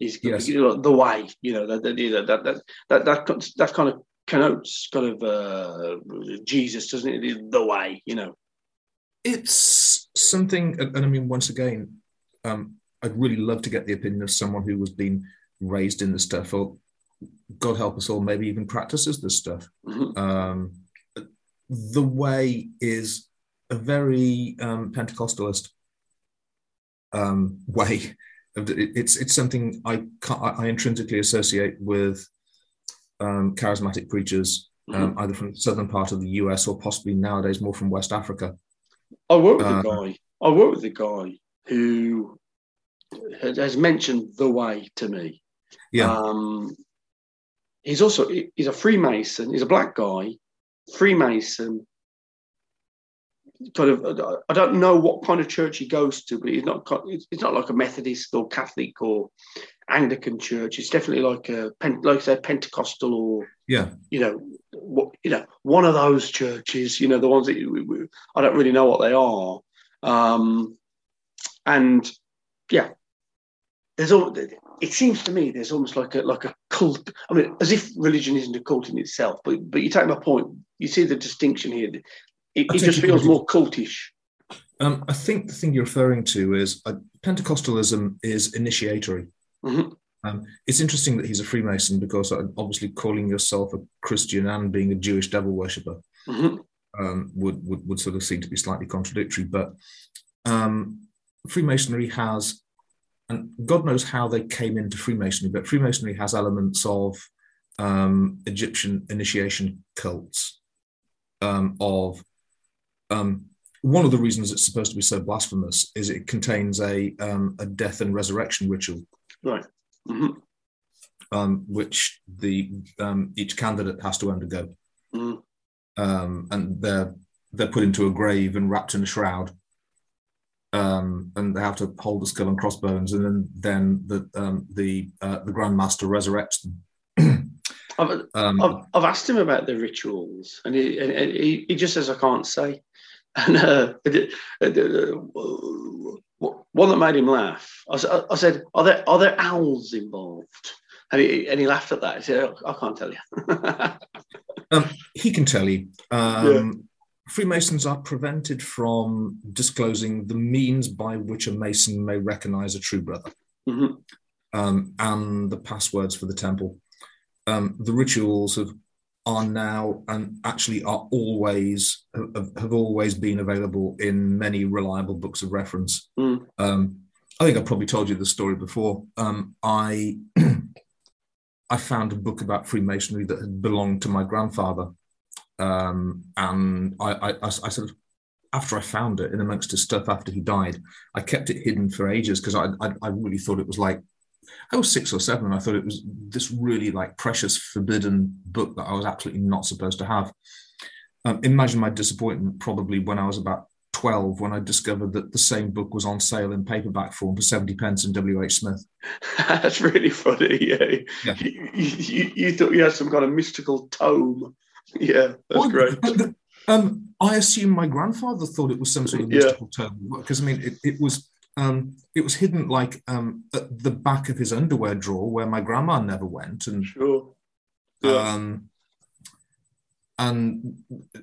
is Yes. you know, the way, you know, that that that that that, that, that, kind of connotes kind of uh, Jesus, doesn't it? The way, you know. it's something, and and I mean, once again, um, I'd really love to get the opinion of someone who has been raised in this stuff, or God help us all, maybe even practices this stuff. Mhm. Um, the way is a very um, Pentecostalist um, way. It's it's something I I intrinsically associate with um, charismatic preachers, um, either from the southern part of the US or possibly nowadays more from West Africa. I work with Uh, a guy. I work with a guy who has mentioned the way to me. Yeah. Um, he's also he's a Freemason. He's a black guy, Freemason. Kind of, I don't know what kind of church he goes to, but he's not. It's it's not like a Methodist or Catholic or Anglican church. It's definitely like a like I said, Pentecostal or Yeah. you know, what you know, one of those churches. You know, the ones that we, we- I don't really know what they are. Um, and yeah, there's all. It seems to me there's almost like a like a cult. I mean, as if religion isn't a cult in itself. But but you take my point. You see the distinction here. It, it just feels more cultish. Um, I think the thing you're referring to is uh, Pentecostalism is initiatory. Mhm. Um, it's interesting that he's a Freemason because obviously calling yourself a Christian and being a Jewish devil worshipper Mhm. um, would, would would sort of seem to be slightly contradictory. But um, Freemasonry has, and God knows how they came into Freemasonry, but Freemasonry has elements of um, Egyptian initiation cults. Um, of um, one of the reasons it's supposed to be so blasphemous is it contains a um, a death and resurrection ritual Right. Mhm. um, which the um, each candidate has to undergo, Mm. um, and they're they're put into a grave and wrapped in a shroud, um, and they have to hold the skull and crossbones, and then then the um, the uh, the Grand Master resurrects them. I've, Um, I've, I've asked him about the rituals, and he, and he, he just says I can't say. And uh, it- uh, one that made him laugh. I said, "Are there are there owls involved?" And he and he laughed at that. He said, "I can't tell you." Um, he can tell you. Um, Freemasons are prevented from disclosing the means by which a Mason may recognize a true brother Mhm. um, and the passwords for the temple. Um, the rituals have, are now and actually are always have, have always been available in many reliable books of reference. Mm. Um, I think I probably told you the story before. Um, I I found a book about Freemasonry that had belonged to my grandfather, um, and I, I, I, I sort of after I found it in amongst his stuff after he died, I kept it hidden for ages because I, I I really thought it was like I was six or seven, and I thought it was this really like precious forbidden book that I was absolutely not supposed to have. Um, imagine my disappointment probably when I was about 12 when I discovered that the same book was on sale in paperback form for 70 pence in WH Smith. That's really funny. Yeah, Yeah. You, you, you thought you had some kind of mystical tome. Yeah, that's great. um, I assume my grandfather thought it was some sort of Yeah. mystical term because I mean it, it was um, it was hidden like um, at the back of his underwear drawer where my grandma never went, and Sure. Yeah. um, and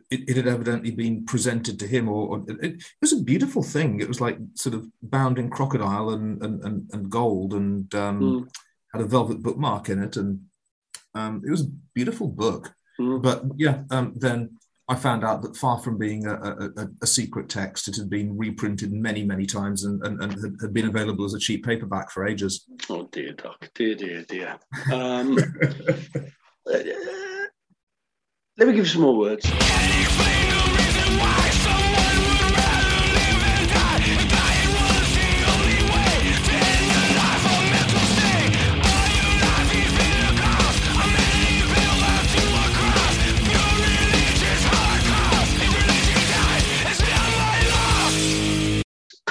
it, it had evidently been presented to him, or, or it, it was a beautiful thing. It was like sort of bound in crocodile and and, and, and gold, and um, Mm. had a velvet bookmark in it, and um, it was a beautiful book. Mm. But yeah, um, then I found out that far from being a, a, a, a secret text, it had been reprinted many, many times and, and, and had, had been available as a cheap paperback for ages. Oh dear, Doc. Dear, dear, dear. Um, uh, let me give you some more words.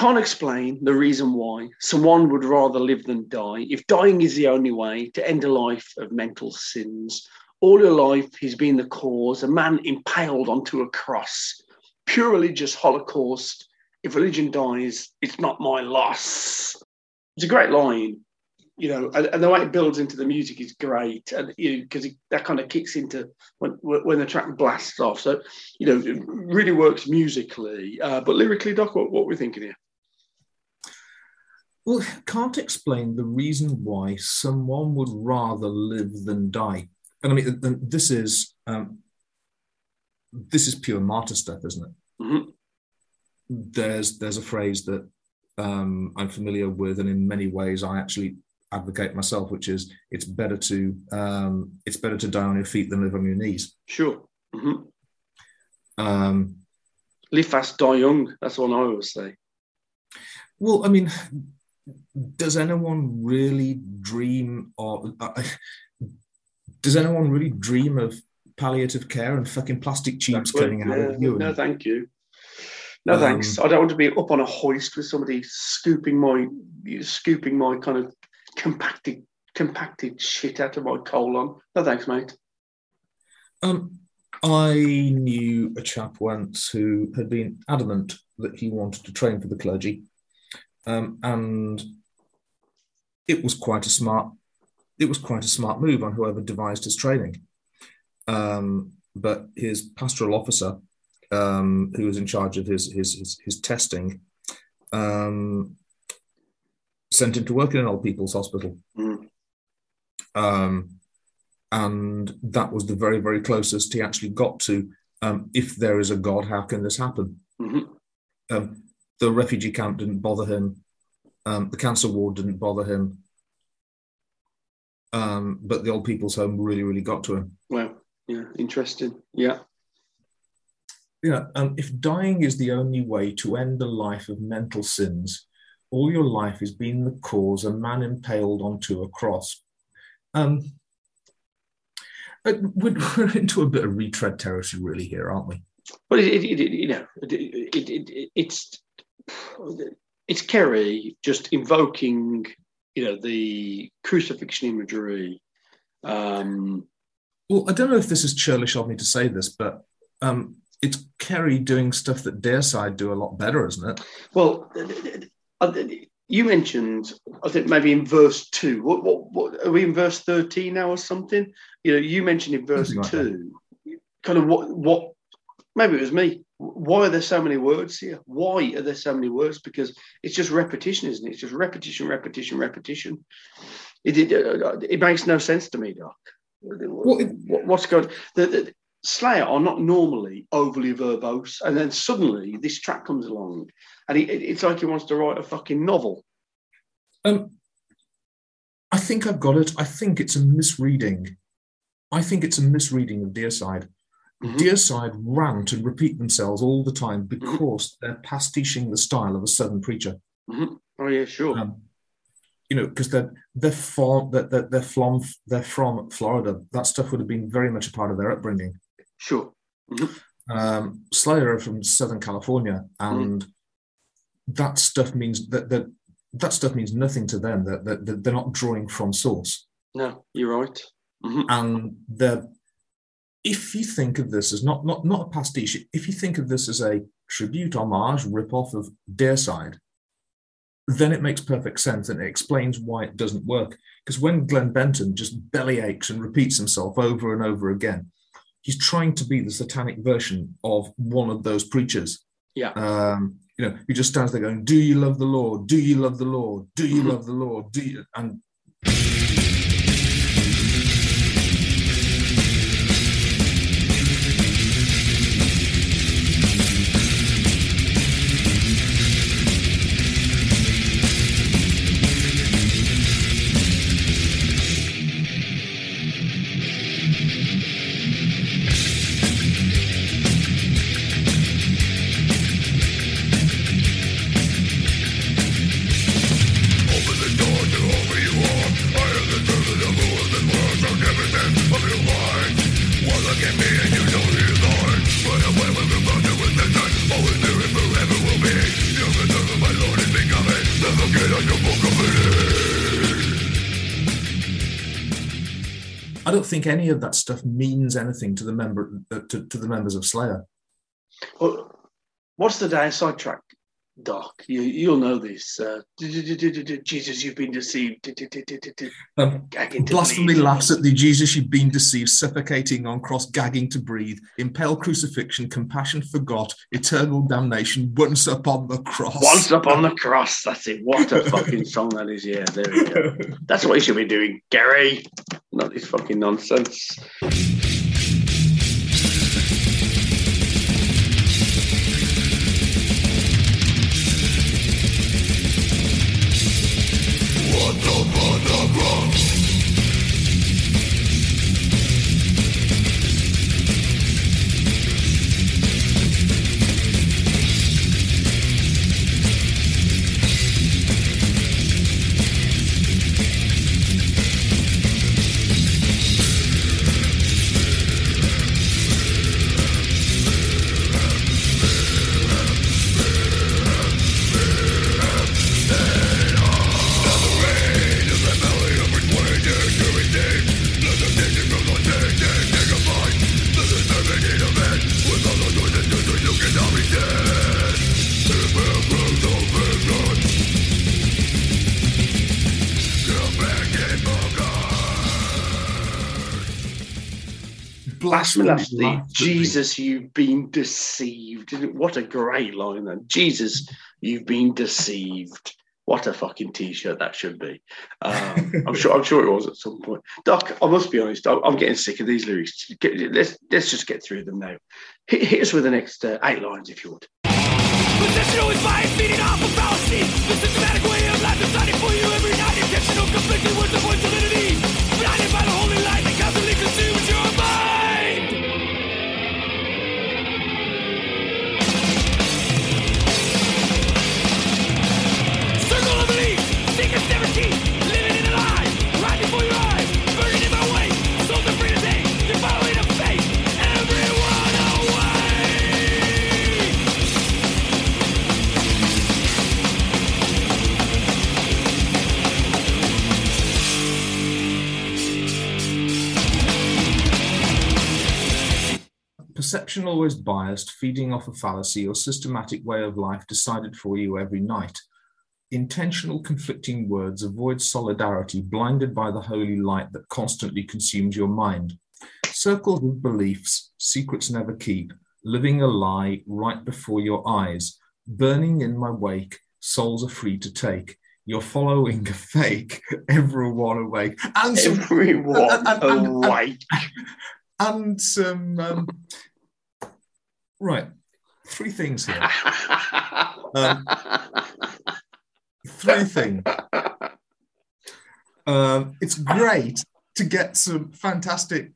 Can't explain the reason why someone would rather live than die. If dying is the only way to end a life of mental sins, all your life he's been the cause, a man impaled onto a cross, pure religious holocaust. If religion dies, it's not my loss. It's a great line, you know, and, and the way it builds into the music is great, and you because that kind of kicks into when when the track blasts off. So, you know, it really works musically, uh, but lyrically, Doc, what, what we're thinking here? Well, can't explain the reason why someone would rather live than die. And I mean, th- th- this is um, this is pure martyr stuff, isn't it? Mhm. There's there's a phrase that um, I'm familiar with, and in many ways I actually advocate myself, which is it's better to um, it's better to die on your feet than live on your knees. Sure. hmm Um, Live fast, die young. That's what I always say. Well, I mean, does anyone really dream of? Uh, does anyone really dream of palliative care and fucking plastic tubes coming out of you? No, and- thank you. No, Um, thanks. I don't want to be up on a hoist with somebody scooping my scooping my kind of compacted compacted shit out of my colon. No thanks, mate. Um, I knew a chap once who had been adamant that he wanted to train for the clergy, um, and it was quite a smart. It was quite a smart move on whoever devised his training. Um, but his pastoral officer, um, who was in charge of his his his, his testing, um, sent him to work in an old people's hospital. Mm. Um, and that was the very, very closest he actually got to um, if there is a God, how can this happen? Mhm. The refugee camp didn't bother him, um, the cancer ward didn't bother him, um, but the old people's home really, really got to him. Well, yeah, interesting. Yeah. Yeah, um, if dying is the only way to end a life of mental sins, all your life has been the cause a man impaled onto a cross. Um, we're, we're into a bit of retread territory, really, here, aren't we? But it, it, it, you know, it, it, it, it, it's it's Kerry just invoking, you know, the crucifixion imagery. Um, Well, I don't know if this is churlish of me to say this, but um, it's Kerry doing stuff that Deicide do a lot better, isn't it? well, uh, you mentioned, I think maybe in verse two. What, what, what are we in verse thirteen now or something? You know, you mentioned in verse Something like two, kind of what what maybe it was me. Why are there so many words here? Why are there so many words? Because it's just repetition, isn't it? It's just repetition, repetition, repetition. It it, uh, it makes no sense to me, Doc. What- what's going? The, the Slayer are not normally overly verbose, and then suddenly this track comes along, and he, it- it's like he wants to write a fucking novel. Um, I think I've got it. I think it's a misreading. I think it's a misreading of Deicide. Mhm. Deicide rant and repeat themselves all the time because they're pastiching the style of a Southern preacher. Oh yeah, sure. Um, you know, because they're they're from they're, they're, they're from they're from Florida. That stuff would have been very much a part of their upbringing. Sure. Um, Slayer are from Southern California, and that stuff means that that that stuff means nothing to them. That that that they're not drawing from source. No, you're right. Mhm. and the if you think of this as not not not a pastiche, if you think of this as a tribute, homage, rip-off of Deicide, then it makes perfect sense and it explains why it doesn't work. Because when Glenn Benton just belly aches and repeats himself over and over again, he's trying to be the satanic version of one of those preachers. Yeah. Um, you know, he just stands there going, "Do you love the Lord? Do you love the Lord? Do you Mhm. love the Lord? Do you?" And I don't think any of that stuff means anything to the member uh, to, to the members of Slayer. Well, what's the Deicide track, Doc? You you'll know this. Uh, Jesus, you've been deceived. Um, blasphemy laughs at the Jesus you've been deceived, suffocating on cross, gagging to breathe, impale crucifixion, compassion forgot, eternal damnation, once upon the cross. Once upon the cross. That's it. What a fucking song that is. Yeah, there we go. That's what you should be doing, Gary. Not this fucking nonsense. Last me blasphemy lastly, laughs at me. Jesus, you've been deceived. What a great line then. Jesus, you've been deceived. What a fucking t-shirt that should be. Um, I'm sure. I'm sure it was at some point. Doc, I must be honest. I- I'm getting sick of these lyrics. Get- Let's let's just get through them now. Hit, hit us with the next uh, eight lines, if you would. Positional is bias feeding off of fallacy. The systematic way of life decided for you every night. Intentional conflicting Perception always biased, feeding off a fallacy or systematic way of life decided for you every night. Intentional conflicting words avoid solidarity, blinded by the holy light that constantly consumes your mind. Circles of beliefs, secrets never keep, living a lie right before your eyes, burning in my wake, souls are free to take. You're following a fake, everyone awake. And some, Everyone and- and- and- awake. and some um, right three things here um, three things um, it's great to get some fantastic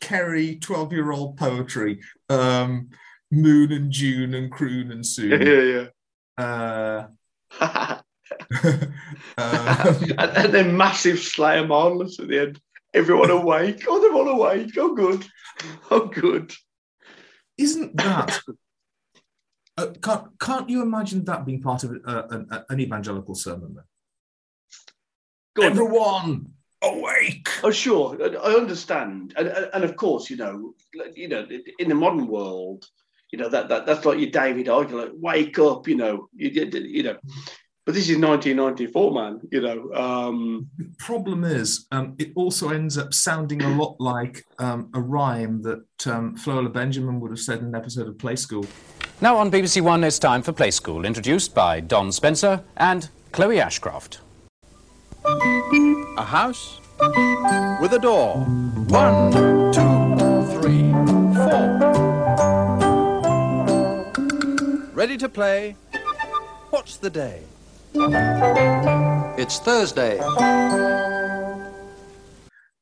kerry 12 year old poetry um, moon and june and croon and yeah, soon yeah, uh, yeah. um, and, and then massive slam on at the end. Everyone awake. Oh, they're all awake. Oh, good. Oh, good. Isn't that uh, can't, can't you imagine that being part of uh, an, an evangelical sermon then? Everyone awake. Oh, sure. I understand, and, and of course, you know, you know, in the modern world, you know that, that that's like your David like wake up, you know, you, you you know. But this is 1994, man. You know, um, The problem is, um, it also ends up sounding a lot like um, a rhyme that um, Floella Benjamin would have said in an episode of Play School. Now on BBC One, it's time for Play School, introduced by Don Spencer and Chloe Ashcroft. A house with a door. One, two, three, four. Ready to play? What's the day? It's Thursday.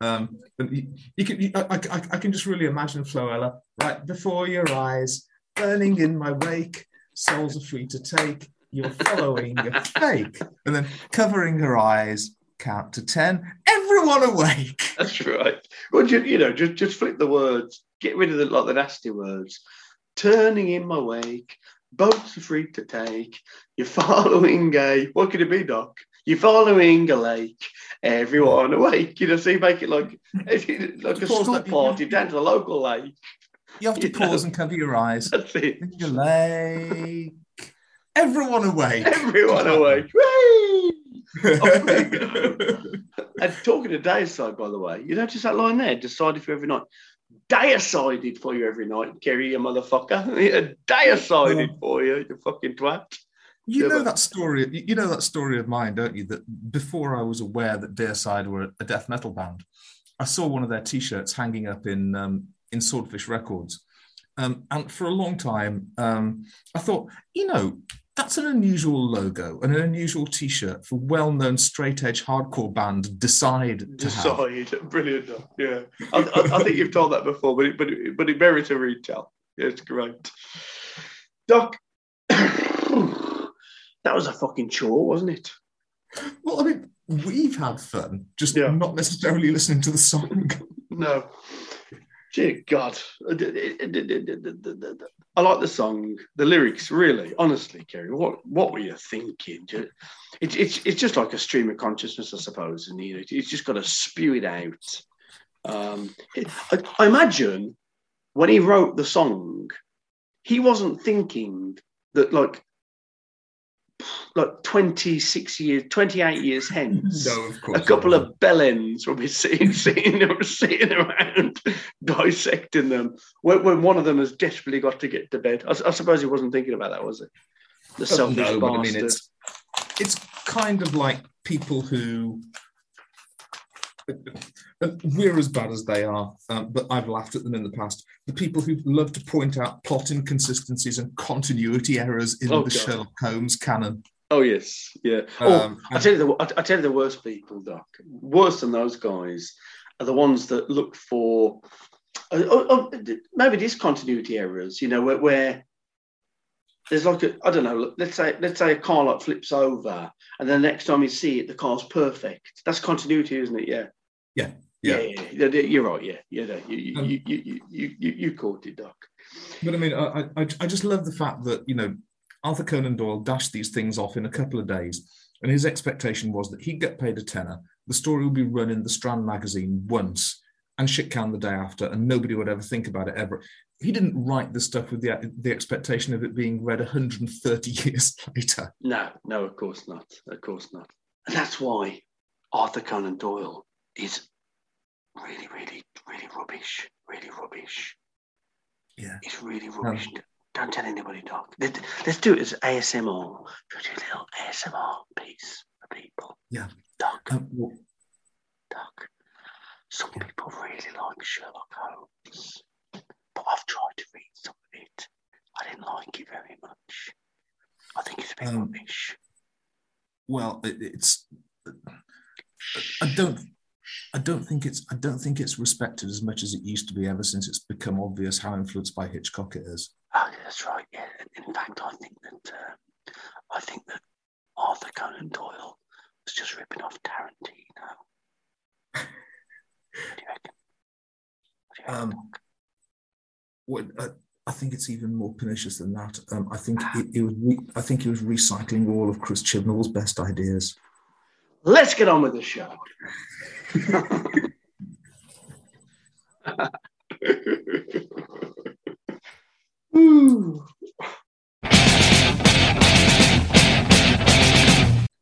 Um, but you, you can, you, I, I, I can just really imagine Floella right before your eyes, burning in my wake. Souls are free to take. You're following a fake, and then covering her eyes. Count to ten. Everyone awake. that's right. Well, you, you know, just just flip the words. Get rid of the like the nasty words. Turning in my wake. Boats are free to take. You're following a what could it be, Doc? You're following a lake. Everyone awake. You know, so you make it like like a Pause school that- party down to the local lake. You have to You know. pause and cover your eyes. That's it. Your lake. Everyone awake. Everyone awake. Whee! Off we go. and talking to Deicide, by the way, you notice that line there? Decided for every night. Decided for you every night, Kerry, you motherfucker. Yeah, Decided for you, you fucking twat. You know that story. you- You know that story of mine, don't you? That before I was aware that Deicide were a death metal band, I saw one of their T-shirts hanging up in um, in Swordfish Records, um, and for a long time, um, I thought, you know, that's an unusual logo and an unusual T-shirt for well-known straight-edge hardcore band Decide to have. Decide. Brilliant. Yeah. I, I, I think you've told that before, but it, but it, but it merits a retell. Yeah, it's great. Doc, that was a fucking chore, wasn't it? Well, I mean, we've had fun, just Yeah. not necessarily listening to the song. No. Dear God. I like the song, the lyrics, really, honestly, Kerry. What what were you thinking? It's it's it's just like a stream of consciousness, I suppose, and you know, it's just got to spew it out. Um, I, I imagine when he wrote the song, he wasn't thinking that like like 26 years, 28 years hence, No, of course. a couple of bellends will be sitting, sitting, sitting around dissecting them when, when one of them has desperately got to get to bed. I suppose he wasn't thinking about that, was it? The Oh, selfish no, but I mean, it's it's kind of like people who we're as bad as they are, um, but I've laughed at them in the past. The people who love to point out plot inconsistencies and continuity errors in Oh, the God. Sherlock Holmes canon. Oh yes, yeah. Um, oh, I tell you the I, I tell you the worst people, Doc. Worse than those guys are the ones that look for. Uh, oh, oh, maybe these continuity errors, you know, where, where there's like a I don't know. Let's say let's say a car like flips over, and then the next time you see it, the car's perfect. That's continuity, isn't it? Yeah. Yeah, Yeah, yeah. yeah, you're right. Yeah, yeah, you, you, Um, you, you, you, you, you caught it, Doc. But I mean, I, I, I just love the fact that, you know, Arthur Conan Doyle dashed these things off in a couple of days. And his expectation was that he'd get paid a tenner. The story would be run in the Strand magazine once and shit can the day after, and nobody would ever think about it ever. He didn't write the stuff with the, the expectation of it being read 130 years later. No, no, of course not. Of course not. And that's why Arthur Conan Doyle is really, really, really rubbish. Really rubbish. Yeah. It's really rubbish. Don't tell anybody, Doc. Let's, do it as ASMR. Just a little ASMR piece for people. Yeah. Doc, Um, well, Doc. Some people really like Sherlock Holmes, I've tried to read some of it. I didn't like it very much. I think it's a bit Um, rubbish. well, it, it's. I don't. I don't think it's. I don't think it's respected as much as it used to be ever since it's become obvious how influenced by Hitchcock it is. Oh, yeah, that's right. Yeah. In fact, I think that uh, I think that Arthur Conan Doyle was just ripping off Tarantino. what do you reckon? What do you reckon? Um, what, I, I think it's even more pernicious than that. Um, I think it, it was. Re, I think he was recycling all of Chris Chibnall's best ideas. Let's get on with the show.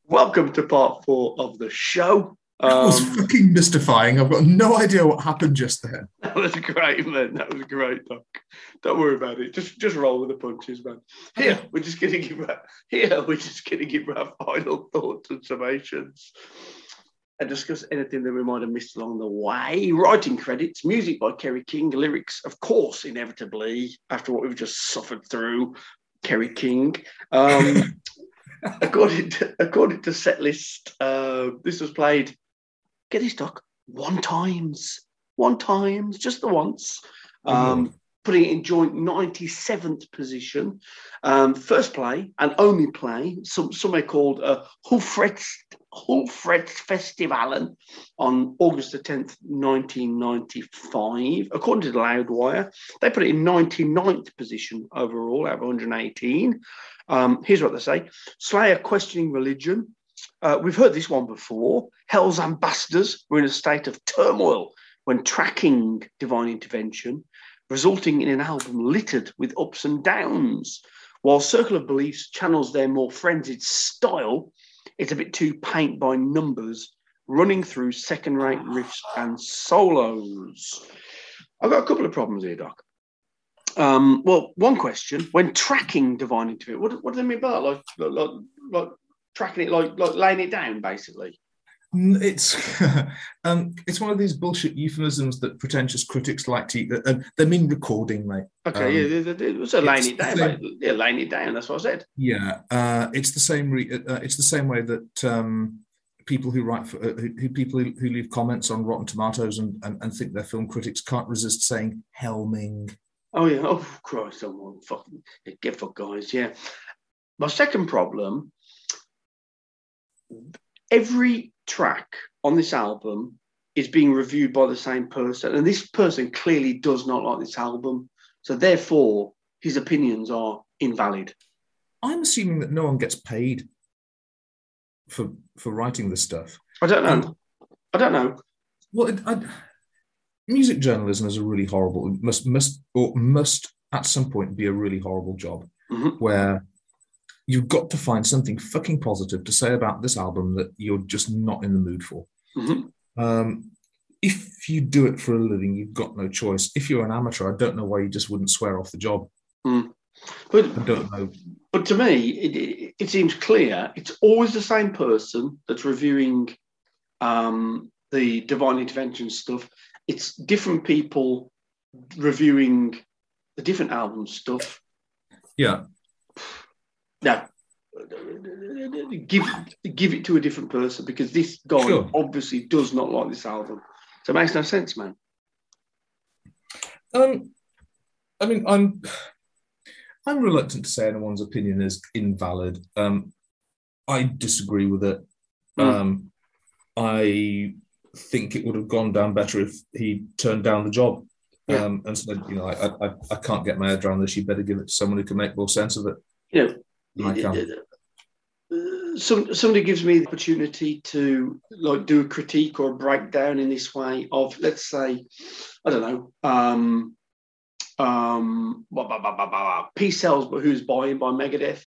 Welcome to part four of the show. That was Um, fucking mystifying. I've got no idea what happened just then. that was great, man. That was great, Doc. Don't worry about it. Just just roll with the punches, man. Here, we're just gonna give our, here we're just gonna give our final thoughts and summations. And discuss anything that we might have missed along the way. Writing credits, music by Kerry King, lyrics, of course, inevitably, after what we've just suffered through, Kerry King. Um, according to according to setlist, uh, this was played. Get this, Doc. One times, one times, just the once. Um, putting it in joint 97th position. Um, first play and only play, some somewhere called uh, Hulfreds Festivalen on August the 10th, 1995. According to the Loudwire, they put it in 99th position overall out of 118. Um, here's what they say Slayer questioning religion. Uh, we've heard this one before. Hell's ambassadors were in a state of turmoil when tracking divine intervention, resulting in an album littered with ups and downs. While Circle of Beliefs channels their more frenzied style, it's a bit too paint by numbers, running through second rate riffs and solos. I've got a couple of problems here, Doc. Um, well, one question: when tracking divine intervention, what, what do they mean by that? Like, like, like, tracking it, like, like laying it down, basically. It's um, it's one of these bullshit euphemisms that pretentious critics like to. Uh, uh, they mean recording, mate. Okay, Um, yeah, they- they- so laying it down, mate. yeah, laying it down. That's what I said. Yeah, uh, it's the same. Re- uh, it's the same way that um, people who write for uh, who, who people who, who leave comments on Rotten Tomatoes and, and and think they're film critics can't resist saying helming. Oh yeah. Oh Christ! Someone fucking get for guys. Yeah. My second problem. Every track on this album is being reviewed by the same person, and this person clearly does not like this album. So therefore, his opinions are invalid. I'm assuming that no one gets paid for for writing this stuff. I don't know. Um, I don't know. Well, it, I, music journalism is a really horrible must must or must at some point be a really horrible job Mhm. where you've got to find something fucking positive to say about this album that you're just not in the mood for. Mhm. Um, if you do it for a living, you've got no choice. If you're an amateur, I don't know why you just wouldn't swear off the job. But I don't know. But to me, it, it, it seems clear it's always the same person that's reviewing um, the divine intervention stuff. It's different people reviewing the different album stuff. Yeah, Now, give give it to a different person because this guy Sure. obviously does not like this album. So it makes no sense, man. Um, I mean, I'm I'm reluctant to say anyone's opinion is invalid. Um, I disagree with it. Mm. Um, I think it would have gone down better if he turned down the job Yeah. um, and said, you know, I, I, I can't get my head around this. You better give it to someone who can make more sense of it. You know, than I can. uh, some somebody gives me the opportunity to like do a critique or a breakdown in this way of let's say I don't know um um blah, blah, blah, blah, blah, Peace Sells but Who's Buying by Megadeth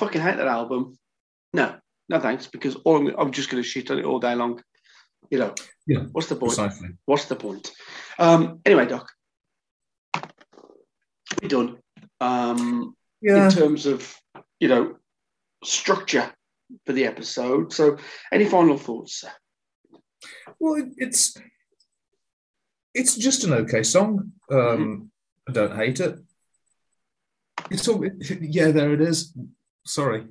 fucking hate that album no no thanks because all I'm, I'm just going to shit on it all day long you know Yeah, what's the point precisely. What's the point? Um, anyway, Doc, we're done. Um, Yeah. In terms of you know structure for the episode. So, any final thoughts? sir? Well, it's it's just an okay song. Um, I don't hate it. It's all yeah. There it is. Sorry.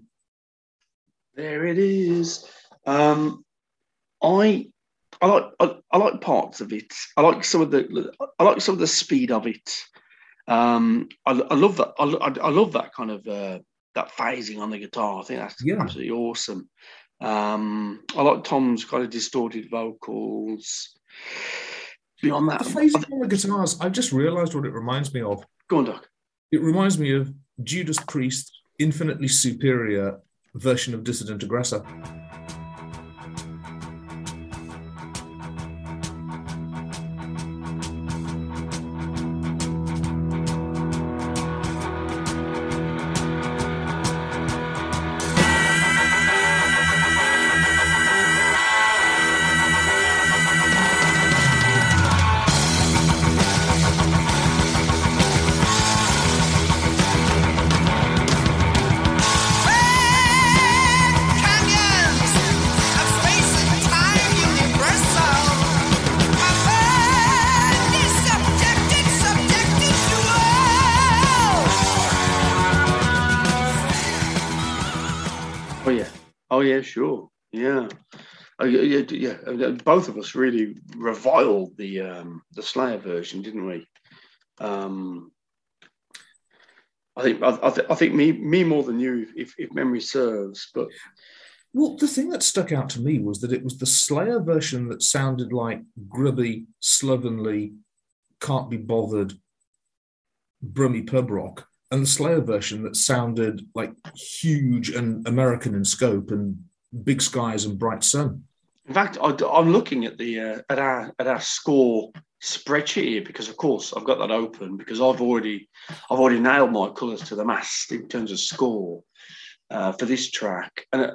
There it is. Um, I I like I, I like parts of it. I like some of the I like some of the speed of it. Um, I, I love that. I, I, love that kind of uh, that phasing on the guitar. I think that's Yeah. absolutely awesome. Um, I like Tom's kind of distorted vocals. Beyond that, The phasing on the guitars. I've just realised what it reminds me of. go on, Doc. It reminds me of Judas Priest's infinitely superior version of Dissident Aggressor. Both of us really reviled the um, the Slayer version, didn't we? Um, I think I, I, th- I think me me more than you, if, if memory serves. But Well, the thing that stuck out to me was that it was the Slayer version that sounded like grubby, slovenly, can't be bothered, brummy pub rock, and the Slayer version that sounded like huge and American in scope and big skies and bright sun. In fact, I, am looking at the uh, at our at our score spreadsheet here because, of course, I've got that open because I've already I've already nailed my colours to the mast in terms of score uh, for this track, and uh,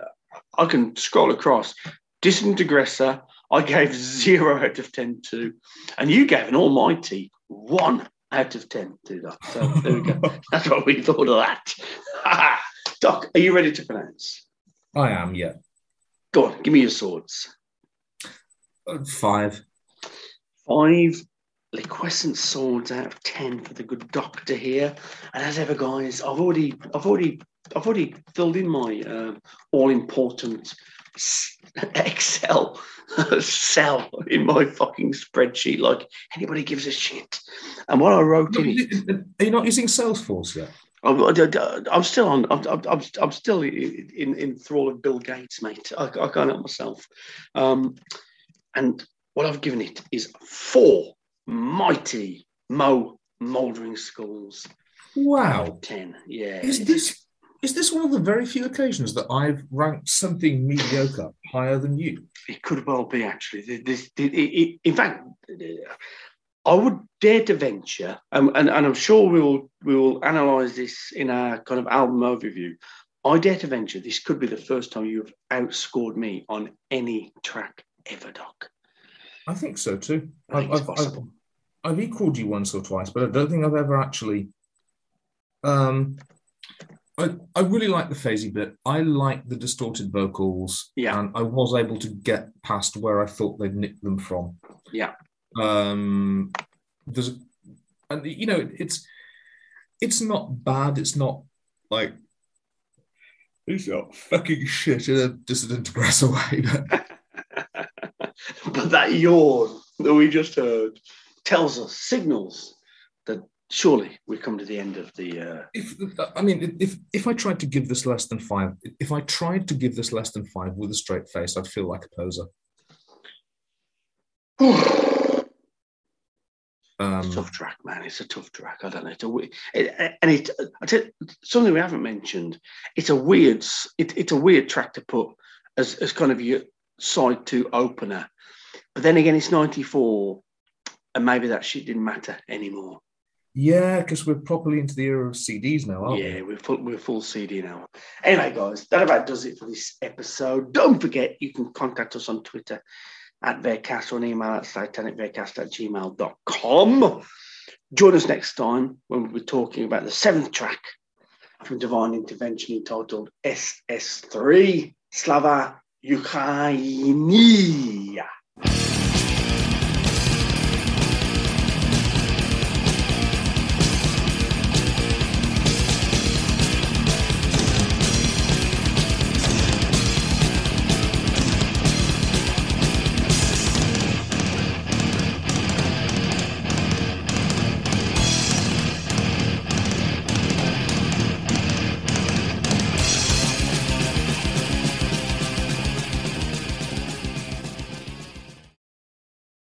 I can scroll across. Dissident Aggressor, I gave zero out of ten to, and you gave an almighty one out of ten to that. So there we go. That's what we thought of that. Doc, are you ready to pronounce? I am, yeah. Go on, give me your swords. Five. Five liquescent swords out of ten for the good doctor here. And as ever, guys, I've already I've already I've already filled in my uh, all important Excel cell in my fucking spreadsheet like anybody gives a shit. And what I wrote in it, Are you not using Salesforce yet? I'm, I'm still on. I'm, I'm, I'm- I'm still in, in, in thrall of Bill Gates, mate. I, I can't help myself. Um, and what I've given it is four mighty Mo mouldering skulls. Wow. Ten. Yeah. Is this is this one of the very few occasions that I've ranked something mediocre higher than you? It could well be actually. This, this, it, it, in fact, I would dare to venture, um, and, and I'm sure we will we will analyse this in our kind of album overview. I dare to venture this could be the first time you've outscored me on any track ever, Doc. I think so too. I think I've, I've, I've. I've equaled you once or twice, but I don't think I've ever actually. Um, I, I really like the phasey bit. I like the distorted vocals. Yeah. And I was able to get past where I thought they'd nicked them from. Yeah. Um, there's, and you know, it's it's not bad. It's not like it's not fucking shit in a Dissident Aggressor way. But But that yawn that we just heard tells us, signals that surely we've come to the end of the. Uh, if I mean, if if I tried to give this less than five, if I tried to give this less than five with a straight face, I'd feel like a poser. Um, tough track, man. It's a tough track. I don't know. It's a it, and it. I tell something we haven't mentioned. It's a weird. It, it's a weird track to put as as kind of your side two opener. But then again, it's ninety four, and maybe that shit didn't matter anymore. yeah, because we're properly into the era of CDs now, aren't Yeah, we're full, we're full CD now. Anyway, guys, that about does it for this episode. Don't forget, you can contact us on Twitter at Vercast or an email at titanicvercast at gmail.com. Join us next time when we'll be talking about the seventh track from Divine Intervention entitled SS3 Slava Ukrainia.